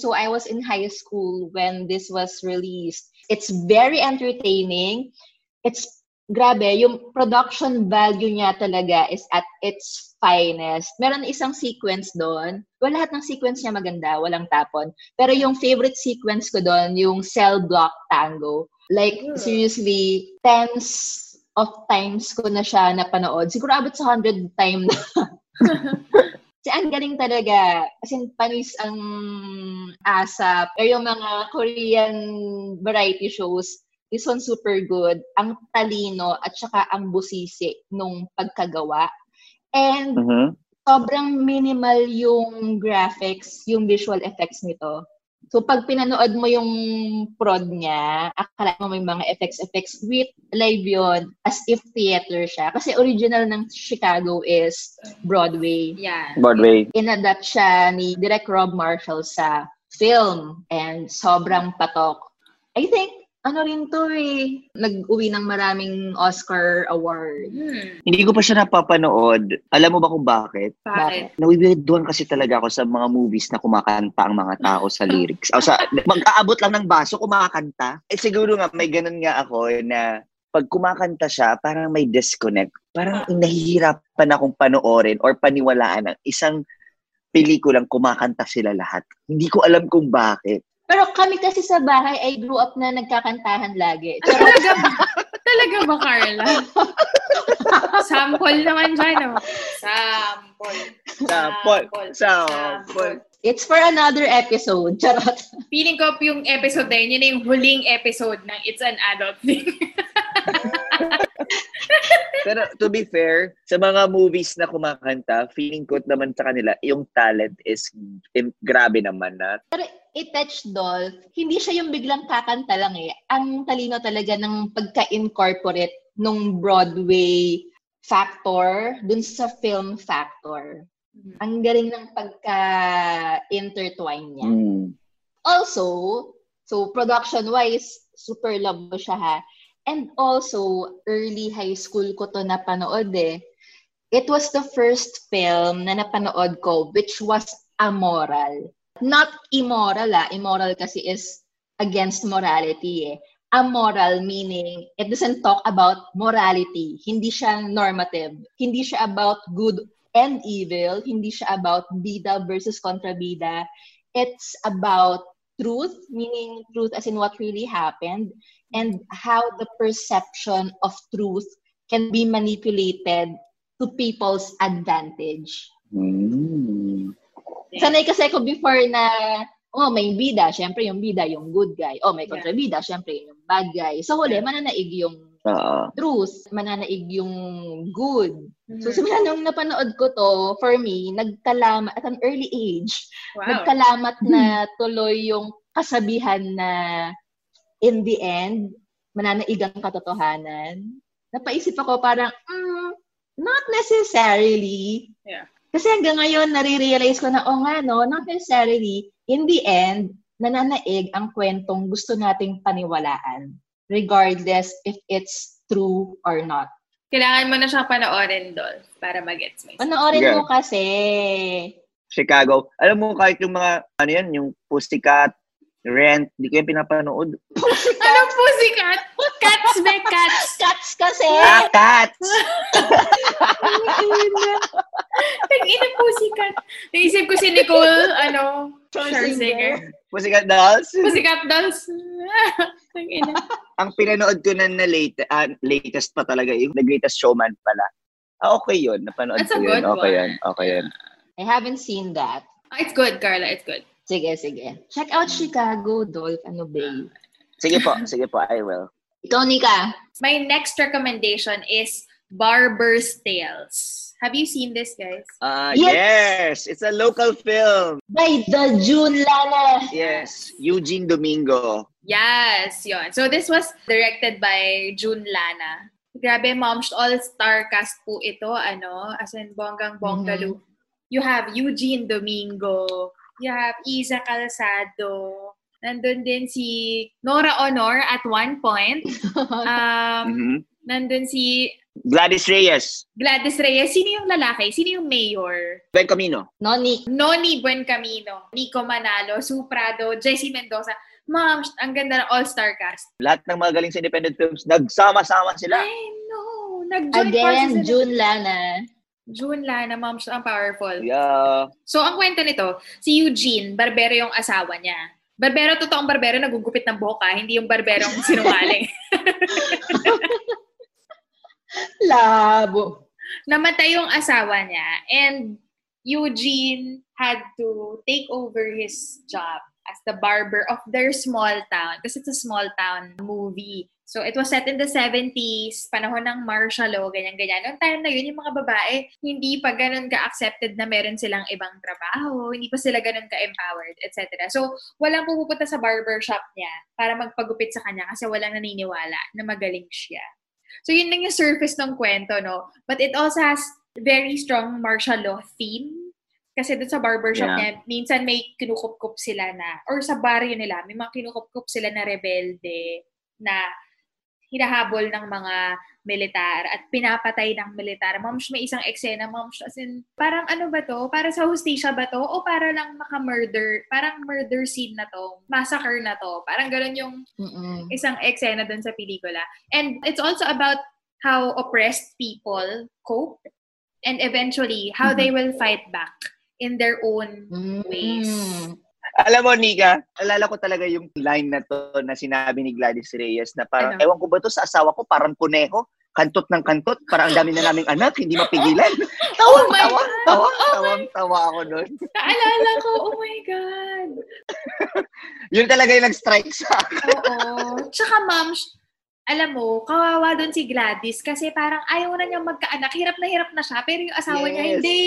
[SPEAKER 4] So I was in high school when this was released. It's very entertaining. It's grabe, yung production value niya talaga is at its finest. Meron isang sequence doon. Well, lahat ng sequence niya maganda, walang tapon. Pero yung favorite sequence ko doon, yung cell block tango. Like, mm. seriously, tens of times ko na siya napanood. Siguro abot sa 100 time na. (laughs) si ang galing talaga. Kasi panis ang asap. Or yung mga Korean variety shows, this one super good. Ang talino at saka ang busisi nung pagkagawa. And
[SPEAKER 5] mm-hmm.
[SPEAKER 4] sobrang minimal yung graphics, yung visual effects nito. So, pag pinanood mo yung prod niya, akala mo may mga effects-effects with live yun, as if theater siya. Kasi original ng Chicago is Broadway.
[SPEAKER 6] Yeah.
[SPEAKER 5] Broadway.
[SPEAKER 4] Inadapt siya ni Direct Rob Marshall sa film and sobrang patok. I think ano rin to eh, nag-uwi ng maraming Oscar award.
[SPEAKER 6] Hmm.
[SPEAKER 5] Hindi ko pa siya napapanood. Alam mo ba kung bakit?
[SPEAKER 6] Bakit?
[SPEAKER 5] Nawiwirduan kasi talaga ako sa mga movies na kumakanta ang mga tao sa (laughs) lyrics. o sa, mag-aabot lang ng baso, kumakanta. Eh siguro nga, may ganun nga ako na pag kumakanta siya, parang may disconnect. Parang nahihirapan akong panoorin or paniwalaan ang isang pelikulang kumakanta sila lahat. Hindi ko alam kung bakit.
[SPEAKER 4] Pero kami kasi sa bahay ay grew up na nagkakantahan lagi.
[SPEAKER 6] Talaga ba? Talaga ba, Carla? (laughs) Sample naman dyan, no? Sample.
[SPEAKER 5] Sample. Sample.
[SPEAKER 4] It's for another episode. Charot.
[SPEAKER 6] Feeling ko yung episode na yun, yun yung huling episode ng It's an Adult Thing. (laughs)
[SPEAKER 5] Pero to be fair, sa mga movies na kumakanta, feeling ko naman sa kanila, yung talent is grabe naman na.
[SPEAKER 4] Pero i-touch doll, hindi siya yung biglang kakanta lang eh. Ang talino talaga ng pagka-incorporate nung Broadway factor dun sa film factor.
[SPEAKER 6] Mhm.
[SPEAKER 4] Ang galing ng pagka-intertwine niya.
[SPEAKER 5] Mm.
[SPEAKER 4] Also, so production-wise, super love ko siya ha. And also, early high school ko to napanood eh. It was the first film na napanood ko which was amoral. Not immoral ah. Immoral kasi is against morality eh. Amoral meaning it doesn't talk about morality. Hindi siya normative. Hindi siya about good and evil. Hindi siya about bida versus kontrabida. It's about truth, meaning truth as in what really happened, and how the perception of truth can be manipulated to people's advantage.
[SPEAKER 5] Mm.
[SPEAKER 4] Sanay kasi ako before na, oh, may bida, syempre yung bida, yung good guy. Oh, may kontrabida, syempre yung bad guy. Sa huli, mananaig yung
[SPEAKER 5] Oo.
[SPEAKER 4] truth, mananaig yung good. So,
[SPEAKER 6] Mhm.
[SPEAKER 4] simula nung napanood ko to, for me, nagkalamat, at an early age,
[SPEAKER 6] Wow.
[SPEAKER 4] nagkalamat na tuloy yung kasabihan na in the end, mananaig ang katotohanan. Napaisip ako parang, mm, not necessarily.
[SPEAKER 6] Yeah.
[SPEAKER 4] Kasi hanggang ngayon, nare-realize ko na, oh nga no, not necessarily. In the end, nananaig ang kwentong gusto nating paniwalaan. Regardless if it's true or not.
[SPEAKER 6] Kailangan mo na siya panoorin, Dolph, para mag-gets mo.
[SPEAKER 4] Panoorin
[SPEAKER 5] Yeah.
[SPEAKER 4] mo kasi.
[SPEAKER 5] Chicago. Alam mo, kahit yung mga, ano yan, yung Pussycat, Rent, di ko yung pinapanood. (laughs)
[SPEAKER 6] Anong pussycat? Cats, be cats. (laughs)
[SPEAKER 4] Cats kasi!
[SPEAKER 5] Ah, cats! (laughs)
[SPEAKER 6] Tag-ina pussycat. Naisip ko si Nicole, ano, Scherzinger.
[SPEAKER 5] Pussycat Dolls.
[SPEAKER 6] Pussycat dolls. Tag-ina.
[SPEAKER 5] Ang pinanood ko na na late, ah, latest pa talaga, yung The Greatest Showman pala. Ah, okay yun. Napanood
[SPEAKER 6] That's
[SPEAKER 5] ko yun. Okay
[SPEAKER 6] one.
[SPEAKER 5] yun. Okay yun.
[SPEAKER 4] I haven't seen that.
[SPEAKER 6] It's good, Carla. It's good.
[SPEAKER 4] Sige, sige. Check out Chicago, Dolph. Ano ba?
[SPEAKER 5] Sige po. Sige po. I will.
[SPEAKER 4] Ikaw, Nika.
[SPEAKER 6] My next recommendation is Barber's Tales. Have you seen this, guys?
[SPEAKER 5] Ah,
[SPEAKER 4] Yes!
[SPEAKER 5] yes! It's a local film.
[SPEAKER 4] By the June Lana.
[SPEAKER 5] Yes. Eugene Domingo.
[SPEAKER 6] Yes, yon. So this was directed by June Lana. Grabe, mom's all-star cast po ito, ano, as in bonggang-bongga.
[SPEAKER 4] Mhm.
[SPEAKER 6] You have Eugene Domingo. You have Isa Calzado. Nandun din si Nora Honor at one point. (laughs) Um,
[SPEAKER 5] Mhm.
[SPEAKER 6] Nandun si
[SPEAKER 5] Gladys Reyes.
[SPEAKER 6] Gladys Reyes. Sino yung lalaki? Sino yung mayor?
[SPEAKER 5] Ben Camino.
[SPEAKER 4] Noni.
[SPEAKER 6] Noni Buencamino, Nico Manalo, Sue Prado, Jessie Mendoza. Ma'am, ang ganda ng all-star cast.
[SPEAKER 5] Lahat ng mga galing sa independent films, nagsama-sama sila.
[SPEAKER 6] I know. Nag-join
[SPEAKER 4] Again. June Lana.
[SPEAKER 6] June Lana, ma'am, ang powerful.
[SPEAKER 5] Yeah.
[SPEAKER 6] So, ang kwento nito, si Eugene, barbero yung asawa niya. Barbero, totoong barbero, nagugupit ng buhok ha, hindi yung barberong sinungaling. (laughs)
[SPEAKER 4] Labo.
[SPEAKER 6] Namatay yung asawa niya and Eugene had to take over his job as the barber of their small town because it's a small town movie. So it was set in the 70s, panahon ng martial law, ganyan-ganyan. Noong time na yun, yung mga babae, hindi pa ganun ka-accepted na meron silang ibang trabaho, hindi pa sila ganun ka-empowered, etc. So, walang pupunta sa barbershop niya para magpagupit sa kanya kasi walang naniniwala na magaling siya. So, yun lang yung surface ng kwento, no? But it also has very strong martial law theme. Kasi doon sa barbershop
[SPEAKER 5] Yeah.
[SPEAKER 6] niya, minsan may kinukup-kup sila na, or sa barrio nila, may mga kinukup-kup sila na rebelde na hinahabol ng mga militar at pinapatay ng militar. Moms, may isang eksena, moms, as in, parang ano ba to? Para sa hustisya ba to? O para lang maka-murder? Parang murder scene na to? Massacre na to? Parang ganun yung
[SPEAKER 4] Mm-mm.
[SPEAKER 6] isang eksena dun sa pelikula. And it's also about how oppressed people cope and eventually how they will fight back in their own ways.
[SPEAKER 5] Alam mo, Nika, alala ko talaga yung line na to na sinabi ni Gladys Reyes na parang,
[SPEAKER 6] Ano?
[SPEAKER 5] ewan ko ba to sa asawa ko, parang kuneho, kantot ng kantot, parang ang dami na naming anak, hindi mapigilan. (laughs)
[SPEAKER 6] Oh my
[SPEAKER 5] Tawang,
[SPEAKER 6] God!
[SPEAKER 5] tawang,
[SPEAKER 6] Oh
[SPEAKER 5] tawang, tawa ako nun.
[SPEAKER 6] Naalala ko, oh my God! (laughs)
[SPEAKER 5] Yun talaga yung nag-strike sa akin.
[SPEAKER 6] Oo. Tsaka ma'am, alam mo, kawawa doon si Gladys kasi parang ayaw na niyang magkaanak. Hirap na hirap na siya, pero yung asawa niya,
[SPEAKER 5] Yes.
[SPEAKER 6] hindi.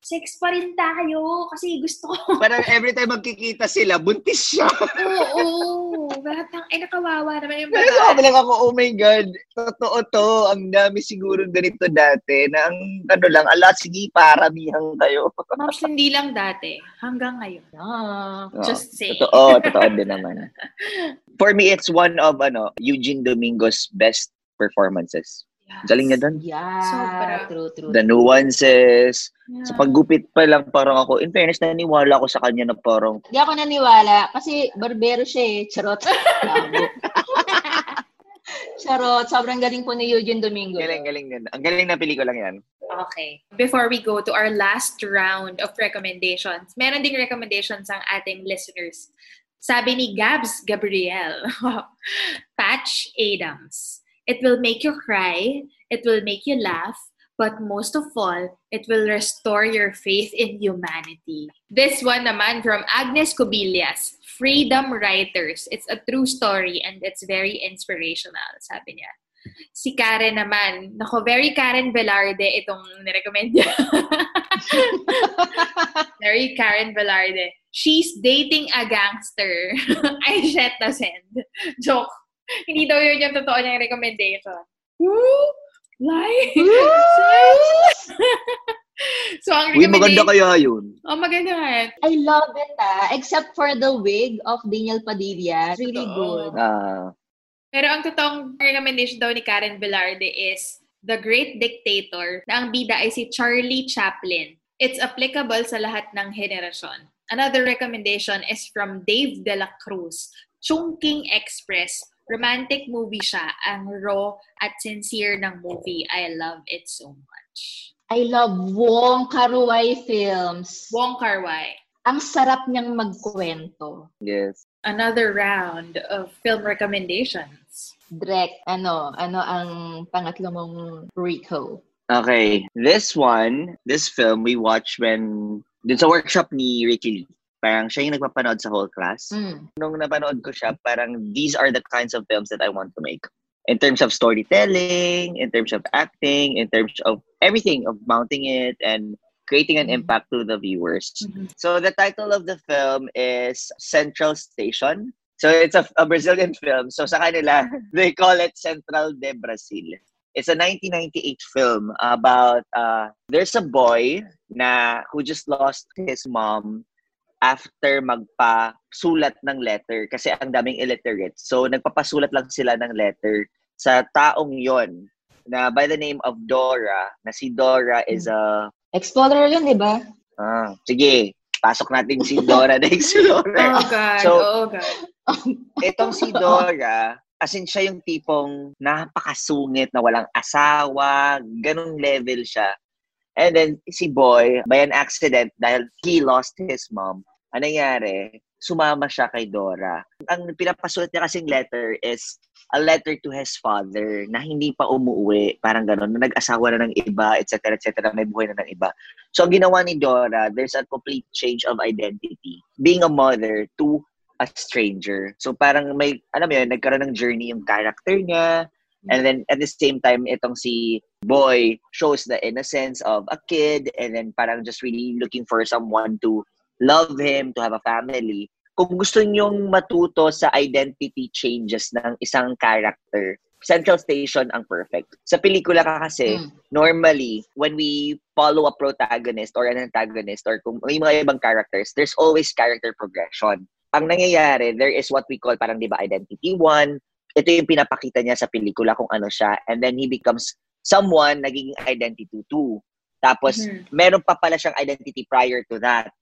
[SPEAKER 6] Sex pa rin tayo kasi gusto ko. (laughs)
[SPEAKER 5] Parang every time magkikita sila, buntis siya.
[SPEAKER 6] Oo, oo. Batang, ay nakawawa naman yung
[SPEAKER 5] Pero
[SPEAKER 6] babae.
[SPEAKER 5] lang ako, oh my God, totoo to. Ang dami siguro ganito dati na ang ano lang, ala, sige, paramihan kayo. (laughs)
[SPEAKER 6] Moms, hindi lang dati. Hanggang ngayon.
[SPEAKER 4] Ah.
[SPEAKER 5] Oo,
[SPEAKER 6] Just saying.
[SPEAKER 5] Totoo, totoo din naman. (laughs) For me, it's one of ano Eugene Domingo's best performances.
[SPEAKER 6] Yes.
[SPEAKER 5] Galing niya doon.
[SPEAKER 4] Yeah.
[SPEAKER 6] Sobra.
[SPEAKER 4] True, true.
[SPEAKER 5] The nuances.
[SPEAKER 6] Yeah.
[SPEAKER 5] Sa paggupit pa lang, parang ako, in fairness, naniwala ako sa kanya na parang,
[SPEAKER 4] Hindi ako naniwala kasi barbero siya eh. Charot. (laughs) Charot. Sobrang galing po ni Eugene Domingo.
[SPEAKER 5] galing, galing din. Ang galing na pelikula yan.
[SPEAKER 6] Okay. Before we go to our last round of recommendations, meron ding recommendations ang ating listeners. Sabi ni Gabs Gabriel, (laughs) Patch Adams. It will make you cry, it will make you laugh, but most of all, it will restore your faith in humanity. This one naman from Agnes Cubillas, Freedom Writers. It's a true story and it's very inspirational, sabi niya. Si Karen naman, nako, very Karen Velarde itong nirecommend niya. (laughs) very Karen Velarde. She's dating a gangster. (laughs) I shit the send. Joke. Hindi daw yun yung totoo niyang recommendation. Woo! Lie! (laughs) so, ang
[SPEAKER 5] Uy, maganda kaya yun.
[SPEAKER 6] Oh, maganda nga.
[SPEAKER 4] I love it ah. Except for the wig of Daniel Padilla. It's really
[SPEAKER 6] Totoo.
[SPEAKER 4] good.
[SPEAKER 5] Ah,
[SPEAKER 6] Pero ang totoong recommendation daw ni Karen Velarde is The Great Dictator na ang bida ay si Charlie Chaplin. It's applicable sa lahat ng henerasyon. Another recommendation is from Dave De La Cruz. Chungking Express. Romantic movie siya. Ang raw at sincere ng movie. I love it so much.
[SPEAKER 4] I love Wong Kar-wai films.
[SPEAKER 6] Wong Kar-wai.
[SPEAKER 4] Ang sarap niyang magkwento.
[SPEAKER 5] yes.
[SPEAKER 6] Another round of film recommendations.
[SPEAKER 4] Drek, ano, ano ang pangatlo mong Rico?
[SPEAKER 5] Okay. This one, this film, we watched when, dun sa workshop ni Ricky Lee. Parang siya yung nagpapanood sa whole class.
[SPEAKER 4] Mm.
[SPEAKER 5] Nung napanood ko siya, parang these are the kinds of films that I want to make. In terms of storytelling, in terms of acting, in terms of everything, of mounting it and creating an impact to the viewers. So the title of the film is Central Station. So it's a, a Brazilian film. So sa kanila, (laughs) they call it Central de Brasil. It's a 1998 film about uh, there's a boy na who just lost his mom after magpasulat ng letter kasi ang daming illiterate. So nagpapasulat lang sila ng letter sa taong yon na by the name of Dora, na si Dora is a
[SPEAKER 4] Explorer yun, di ba?
[SPEAKER 5] ah, sige, pasok natin si Dora the Explorer. (laughs)
[SPEAKER 6] Oh God,
[SPEAKER 5] So-
[SPEAKER 6] oh God.
[SPEAKER 5] Itong si Dora, as in siya yung tipong napakasungit na walang asawa, ganung level siya. And then si Boy, by an accident, dahil he lost his mom, ano nangyari? Sumama siya kay Dora. Ang pinapasulat niya kasing letter is a letter to his father na hindi pa umuwi, parang gano'n, na nag-asawa na ng iba, etc., etc., may buhay na ng iba. So, ang ginawa ni Dora, there's a complete change of identity. Being a mother to a stranger. So parang may, alam mo yun, nagkaroon ng journey yung character niya. And then at the same time, itong si Boy shows the innocence of a kid and then parang just really looking for someone to love him, to have a family. Kung gusto nyong matuto sa identity changes ng isang character, Central Station ang perfect. Sa pelikula ka kasi,
[SPEAKER 4] Mm.
[SPEAKER 5] normally, when we follow a protagonist or an antagonist or kung may mga ibang characters, there's always character progression ang nangyayari, there is what we call parang, di ba, identity one. Ito yung pinapakita niya sa pelikula kung ano siya. And then he becomes someone naging identity two. Tapos,
[SPEAKER 6] Mhm.
[SPEAKER 5] meron pa pala siyang identity prior to that.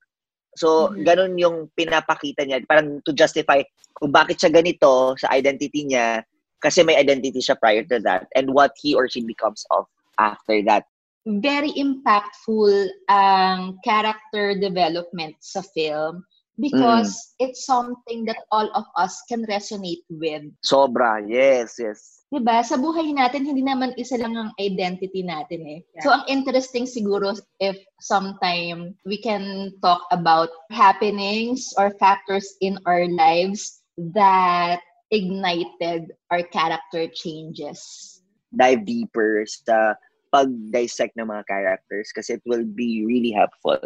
[SPEAKER 5] So,
[SPEAKER 6] Mhm.
[SPEAKER 5] ganun yung pinapakita niya. Parang to justify kung bakit siya ganito sa identity niya kasi may identity siya prior to that and what he or she becomes of after that.
[SPEAKER 4] Very impactful ang character development sa film because it's something that all of us can resonate with.
[SPEAKER 5] Sobra. Yes, yes.
[SPEAKER 4] 'Di ba? Sa buhay natin, hindi naman isa lang ang identity natin eh.
[SPEAKER 6] Yeah.
[SPEAKER 4] So, ang interesting siguro if sometime we can talk about happenings or factors in our lives that ignited our character changes.
[SPEAKER 5] dive deeper sa pag-dissect ng mga characters kasi it will be really helpful.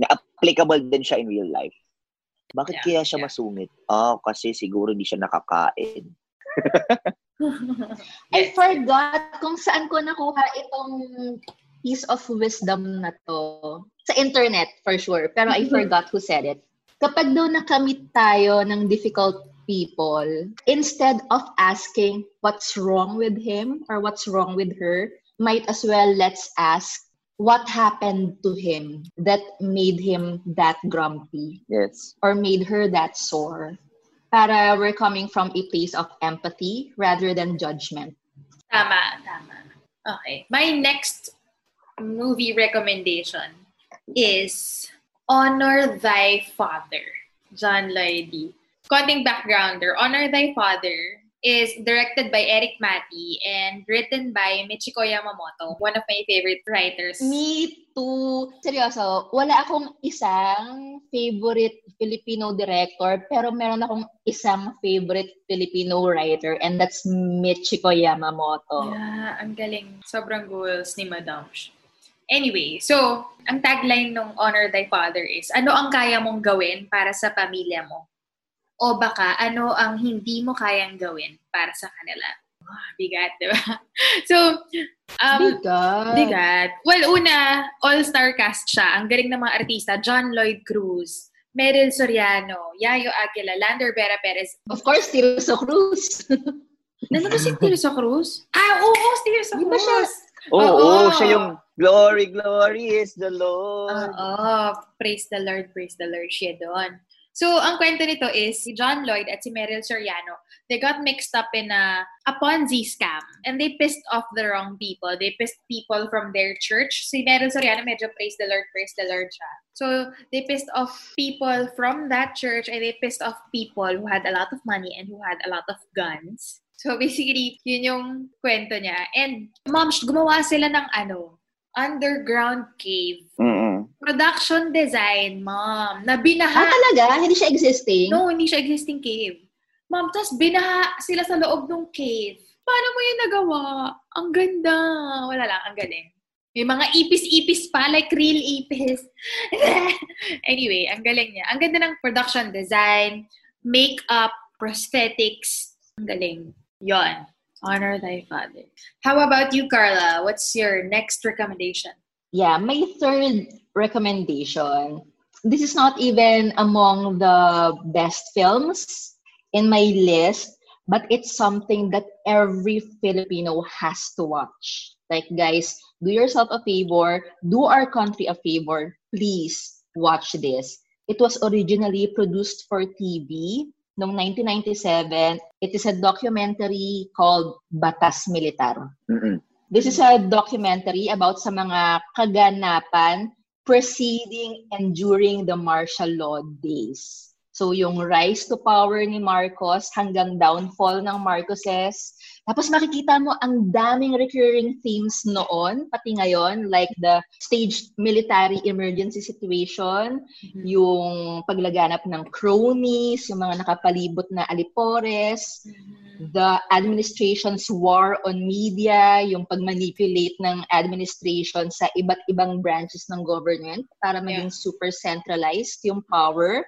[SPEAKER 5] Na applicable din siya in real life. Bakit
[SPEAKER 6] Yeah,
[SPEAKER 5] kaya siya
[SPEAKER 6] yeah.
[SPEAKER 5] masungit? Ah, kasi siguro hindi siya nakakain. (laughs)
[SPEAKER 4] I forgot kung saan ko nakuha itong piece of wisdom na to. Sa internet, for sure. Pero I forgot who said it. Kapag daw nakamit tayo ng difficult people, instead of asking what's wrong with him or what's wrong with her, might as well let's ask what happened to him that made him that grumpy
[SPEAKER 5] Yes.
[SPEAKER 4] or made her that sore. Para we're coming from a place of empathy rather than judgment.
[SPEAKER 6] Tama, tama. Okay. My next movie recommendation is Honor Thy Father, John Lloyd. Konting backgrounder. Honor Thy Father is directed by Eric Mati and written by Michiko Yamamoto, one of my favorite writers.
[SPEAKER 4] Me too. Seryoso, wala akong isang favorite Filipino director, pero meron akong isang favorite Filipino writer, and that's Michiko Yamamoto.
[SPEAKER 6] Yeah, ang galing. Sobrang goals ni Madam. Anyway, so, ang tagline ng Honor Thy Father is, ano ang kaya mong gawin para sa pamilya mo? O baka, ano ang hindi mo kayang gawin para sa kanila? Ah, bigat, di ba? (laughs) So, um,
[SPEAKER 4] Bigat.
[SPEAKER 6] bigat. Well, una, all-star cast siya. Ang galing ng mga artista. John Lloyd Cruz, Meryl Soriano, Yayo Aguila, Lander Vera Perez,
[SPEAKER 4] Of course, Tirso Cruz. (laughs)
[SPEAKER 6] Nandun ba si Tirso Cruz? Ah, oo, si Tirso
[SPEAKER 4] Di ba siya?
[SPEAKER 6] Cruz.
[SPEAKER 5] Oo,
[SPEAKER 6] Oo.
[SPEAKER 5] oh, siya yung glory, glory is the Lord.
[SPEAKER 6] Oo, praise the Lord, praise the Lord siya doon. So, ang kwento nito is si John Lloyd at si Meryl Soriano, they got mixed up in a, a Ponzi scam and they pissed off the wrong people. They pissed people from their church. Si Meryl Soriano medyo praise the Lord, praise the Lord siya. So, they pissed off people from that church and they pissed off people who had a lot of money and who had a lot of guns. So, basically, yun yung kwento niya. And, moms, gumawa sila ng ano, underground cave
[SPEAKER 5] Mm-mm.
[SPEAKER 6] production design, ma'am, na
[SPEAKER 4] ah,
[SPEAKER 6] binaha.
[SPEAKER 4] talaga? Hindi siya existing?
[SPEAKER 6] No, hindi siya existing cave. Ma'am, tapos binaha sila sa loob ng cave. Paano mo yun nagawa? Ang ganda. Wala lang, ang galing. May mga ipis-ipis pa, like real ipis. (laughs) anyway, ang galing niya. Ang ganda ng production design, makeup, prosthetics. Ang galing. Yon. Honor thy father. How about you, Carla? What's your next recommendation?
[SPEAKER 4] Yeah, my third recommendation. This is not even among the best films in my list, but it's something that every Filipino has to watch. Like, guys, do yourself a favor, do our country a favor, please watch this. It was originally produced for TV noong 1997. It is a documentary called Batas Militar.
[SPEAKER 5] Mm-mm.
[SPEAKER 4] This is a documentary about sa mga kaganapan preceding and during the martial law days. So yung rise to power ni Marcos hanggang downfall ng Marcoses. Tapos makikita mo ang daming recurring themes noon, pati ngayon, like the staged military emergency situation, yung paglaganap ng cronies, yung mga nakapalibot na alipores, the administration's war on media, yung pagmanipulate ng administration sa iba't ibang branches ng government para maging super centralized yung power,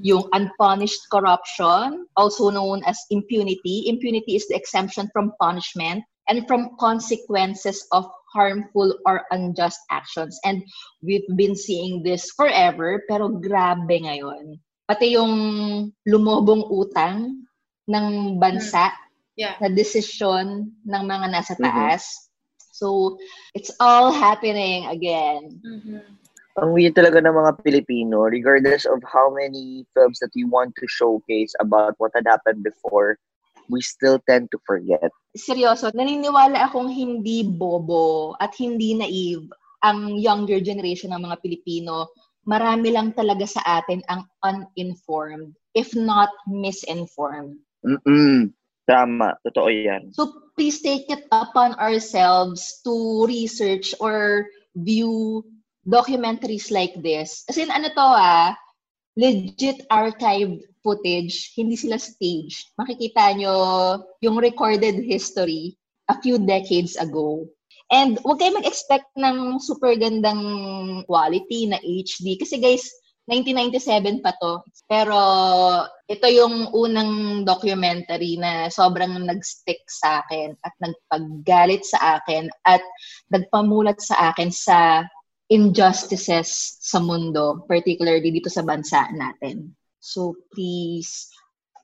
[SPEAKER 4] yung unpunished corruption, also known as impunity. Impunity is the exemption from punishment and from consequences of harmful or unjust actions. And we've been seeing this forever, pero grabe ngayon. Pati yung lumobong utang ng bansa
[SPEAKER 6] Yeah.
[SPEAKER 4] na desisyon ng mga nasa taas. So, it's all happening again.
[SPEAKER 6] Mm-hmm.
[SPEAKER 5] Ang weird talaga ng mga Pilipino, regardless of how many films that we want to showcase about what had happened before, we still tend to forget.
[SPEAKER 4] Seryoso, naniniwala akong hindi bobo at hindi naive ang younger generation ng mga Pilipino. Marami lang talaga sa atin ang uninformed, if not misinformed.
[SPEAKER 5] Mm-mm. Tama. Totoo yan.
[SPEAKER 4] So please take it upon ourselves to research or view documentaries like this. As in, ano to ah, legit archived footage, hindi sila staged. Makikita nyo yung recorded history a few decades ago. And huwag kayo mag-expect ng super gandang quality na HD. Kasi guys, 1997 pa to. Pero ito yung unang documentary na sobrang nag-stick sa akin at nagpaggalit sa akin at nagpamulat sa akin sa injustices sa mundo, particularly dito sa bansa natin. So please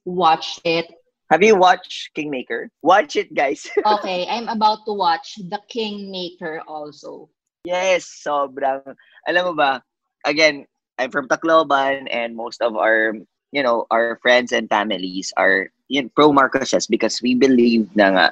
[SPEAKER 4] watch it.
[SPEAKER 5] Have you watched Kingmaker? Watch it, guys. (laughs)
[SPEAKER 4] okay, I'm about to watch The Kingmaker also.
[SPEAKER 5] Yes, sobrang. Alam mo ba, again, I'm from Tacloban and most of our, you know, our friends and families are yun, pro Marcoses because we believe na nga,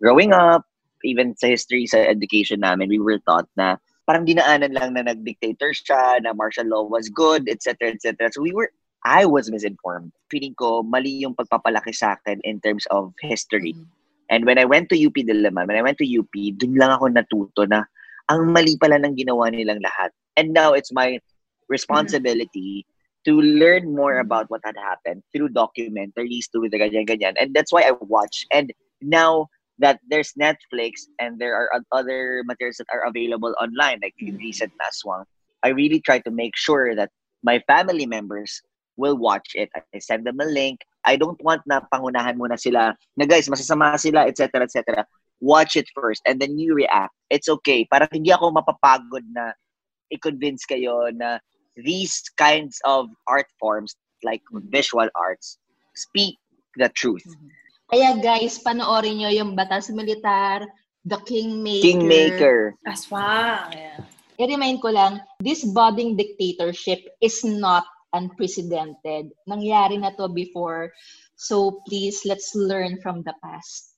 [SPEAKER 5] growing up, even sa history, sa education namin, we were taught na parang dinaanan lang na nag-dictator siya, na martial law was good, etc., etc. So we were, I was misinformed. Feeling ko, mali yung pagpapalaki sa akin in terms of history. Mm-hmm. And when I went to UP Diliman, when I went to UP, dun lang ako natuto na ang mali pala ng ginawa nilang lahat. And now it's my responsibility mm-hmm. to learn more mm-hmm. about what had happened through documentaries, through the ganyan ganyan. And that's why I watch. And now that there's Netflix and there are other materials that are available online, like mm-hmm. recent Naswang, I really try to make sure that my family members will watch it. I send them a link. I don't want na pangunahan muna sila na guys, masasama sila, etc., etc. Watch it first and then you react. It's okay. Para hindi ako mapapagod na i-convince kayo na these kinds of art forms like visual arts speak the truth.
[SPEAKER 4] Mm-hmm. Kaya guys, panoorin nyo yung Batas Militar, The Kingmaker.
[SPEAKER 5] Kingmaker.
[SPEAKER 6] Aswang. Yeah.
[SPEAKER 4] I-remind ko lang, this budding dictatorship is not unprecedented. Nangyari na to before. So please, let's learn from the past.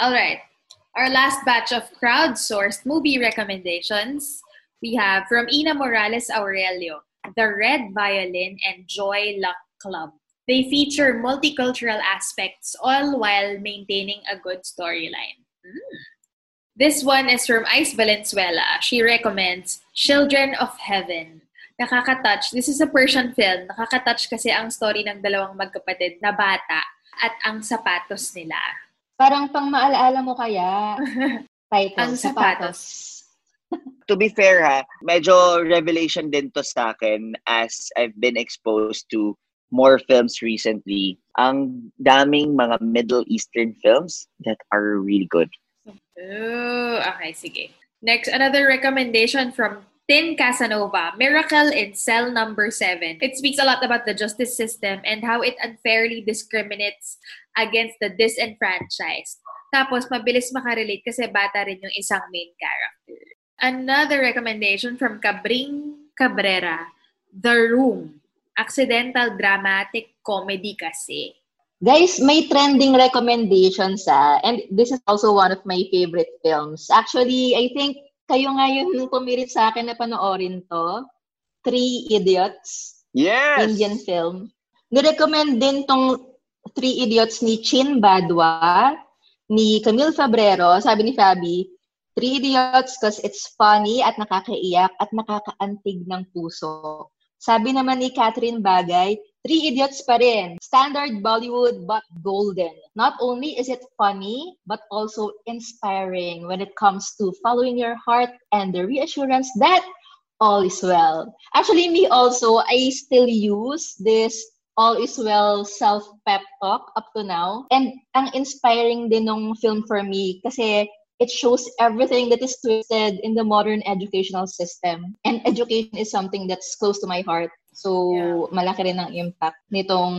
[SPEAKER 6] All right. Our last batch of crowdsourced movie recommendations. We have from Ina Morales Aurelio. The Red Violin, and Joy Luck Club. They feature multicultural aspects all while maintaining a good storyline. Mm. This one is from Ice Valenzuela. She recommends Children of Heaven. Nakaka-touch. This is a Persian film. Nakaka-touch kasi ang story ng dalawang magkapatid na bata at ang sapatos nila.
[SPEAKER 4] Parang pang maalaala mo kaya (laughs) title,
[SPEAKER 6] ang sapatos. sapatos
[SPEAKER 5] to be fair ha, medyo revelation din to sa akin as I've been exposed to more films recently. Ang daming mga Middle Eastern films that are really good.
[SPEAKER 6] Oh, okay, sige. Next, another recommendation from Tin Casanova, Miracle in Cell Number 7. It speaks a lot about the justice system and how it unfairly discriminates against the disenfranchised. Tapos, mabilis makarelate kasi bata rin yung isang main character. Another recommendation from Cabring Cabrera, The Room. Accidental dramatic comedy kasi.
[SPEAKER 4] Guys, may trending recommendations ah. And this is also one of my favorite films. Actually, I think kayo nga yung pumirit sa akin na panoorin to. Three Idiots.
[SPEAKER 5] Yes!
[SPEAKER 4] Indian film. Nirecommend din tong Three Idiots ni Chin Badwa, ni Camille Fabrero, sabi ni Fabi, Three Idiots because it's funny at nakakaiyak at nakakaantig ng puso. Sabi naman ni Catherine Bagay, Three Idiots pa rin. Standard Bollywood but golden. Not only is it funny, but also inspiring when it comes to following your heart and the reassurance that all is well. Actually, me also, I still use this all is well self-pep talk up to now. And ang inspiring din ng film for me kasi it shows everything that is twisted in the modern educational system. And education is something that's close to my heart. So, yeah. malaki rin ang impact nitong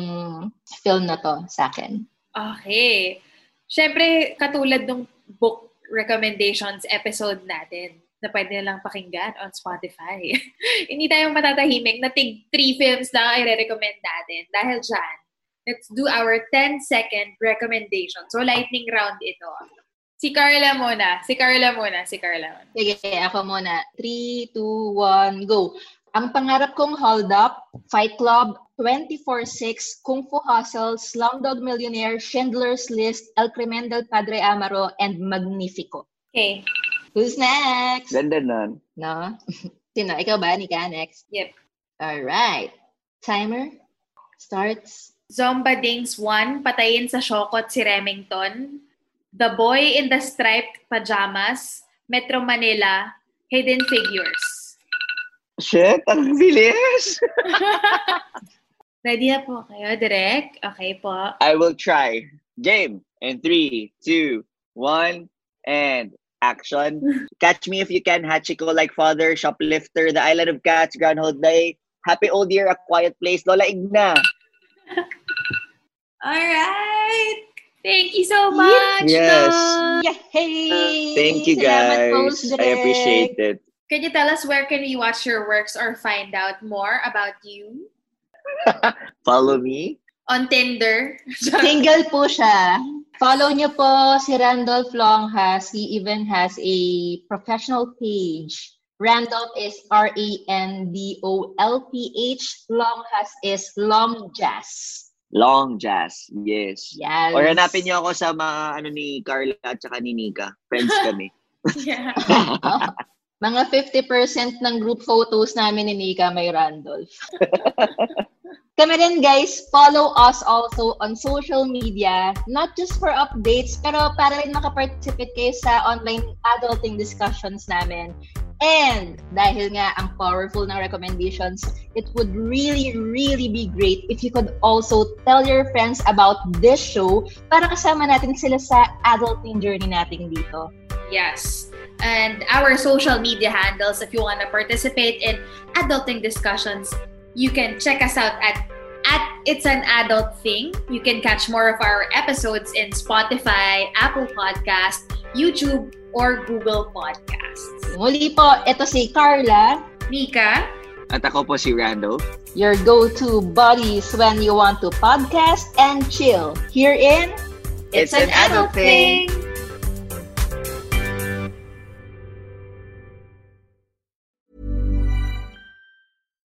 [SPEAKER 4] film na to sa akin.
[SPEAKER 6] Okay. Siyempre, katulad ng book recommendations episode natin na pwede nilang pakinggan on Spotify. (laughs) Hindi tayo matatahimik na tig three films lang ay re-recommend natin. Dahil dyan, let's do our 10-second recommendation. So, lightning round ito. Si Carla muna. Si Carla muna. Si Carla muna.
[SPEAKER 4] Sige, ako muna. 3, 2, 1, go. Ang pangarap kong hold up, Fight Club, 24-6, Kung Fu Hustle, Slumdog Millionaire, Schindler's List, El Crimen del Padre Amaro, and Magnifico.
[SPEAKER 6] Okay.
[SPEAKER 4] Who's next?
[SPEAKER 5] Ganda nun.
[SPEAKER 4] No? (laughs) Sino? Ikaw ba, Nika? Next?
[SPEAKER 6] Yep.
[SPEAKER 4] Alright. Timer starts.
[SPEAKER 6] Zomba Dings 1, patayin sa Shokot si Remington. The Boy in the Striped Pajamas, Metro Manila, Hidden Figures.
[SPEAKER 5] Shit, ang bilis! (laughs)
[SPEAKER 6] Ready na po kayo, Direk? Okay po.
[SPEAKER 5] I will try. Game. In three, two, one, and action. Catch me if you can. Hachiko like father, shoplifter, the island of cats, Groundhog Day, happy old year, a quiet place, Lola Igna. (laughs)
[SPEAKER 6] All right. Thank you so much.
[SPEAKER 5] Yes.
[SPEAKER 4] Yay!
[SPEAKER 5] Thank you guys.
[SPEAKER 4] Direk.
[SPEAKER 5] I appreciate it.
[SPEAKER 6] Can you tell us where can we watch your works or find out more about you? (laughs)
[SPEAKER 5] Follow me.
[SPEAKER 6] On Tinder. (laughs)
[SPEAKER 4] Single po siya. Follow niyo po si Randolph Longhas. He even has a professional page. Randolph is R-A-N-D-O-L-P-H. Longhas is Long Jazz.
[SPEAKER 5] Long Jazz. Yes.
[SPEAKER 4] Yes.
[SPEAKER 5] Or hanapin niyo ako sa mga ano ni Carla at saka ni Nika. Friends (laughs) kami.
[SPEAKER 6] yeah. (laughs)
[SPEAKER 4] Mga 50% ng group photos namin ni Nika may Randolph. (laughs) Kami rin guys, follow us also on social media, not just for updates, pero para rin makaparticipate kayo sa online adulting discussions namin. And dahil nga ang powerful ng recommendations, it would really, really be great if you could also tell your friends about this show para kasama natin sila sa adulting journey natin dito.
[SPEAKER 6] Yes. And our social media handles, if you want to participate in adulting discussions, you can check us out at at It's an Adult Thing. You can catch more of our episodes in Spotify, Apple Podcast, YouTube, or Google Podcasts.
[SPEAKER 4] Muli po, ito si Carla,
[SPEAKER 6] Mika,
[SPEAKER 5] At ako po si Randolph.
[SPEAKER 4] your go-to buddies when you want to podcast and chill. Here in
[SPEAKER 5] It's an Adult Thing.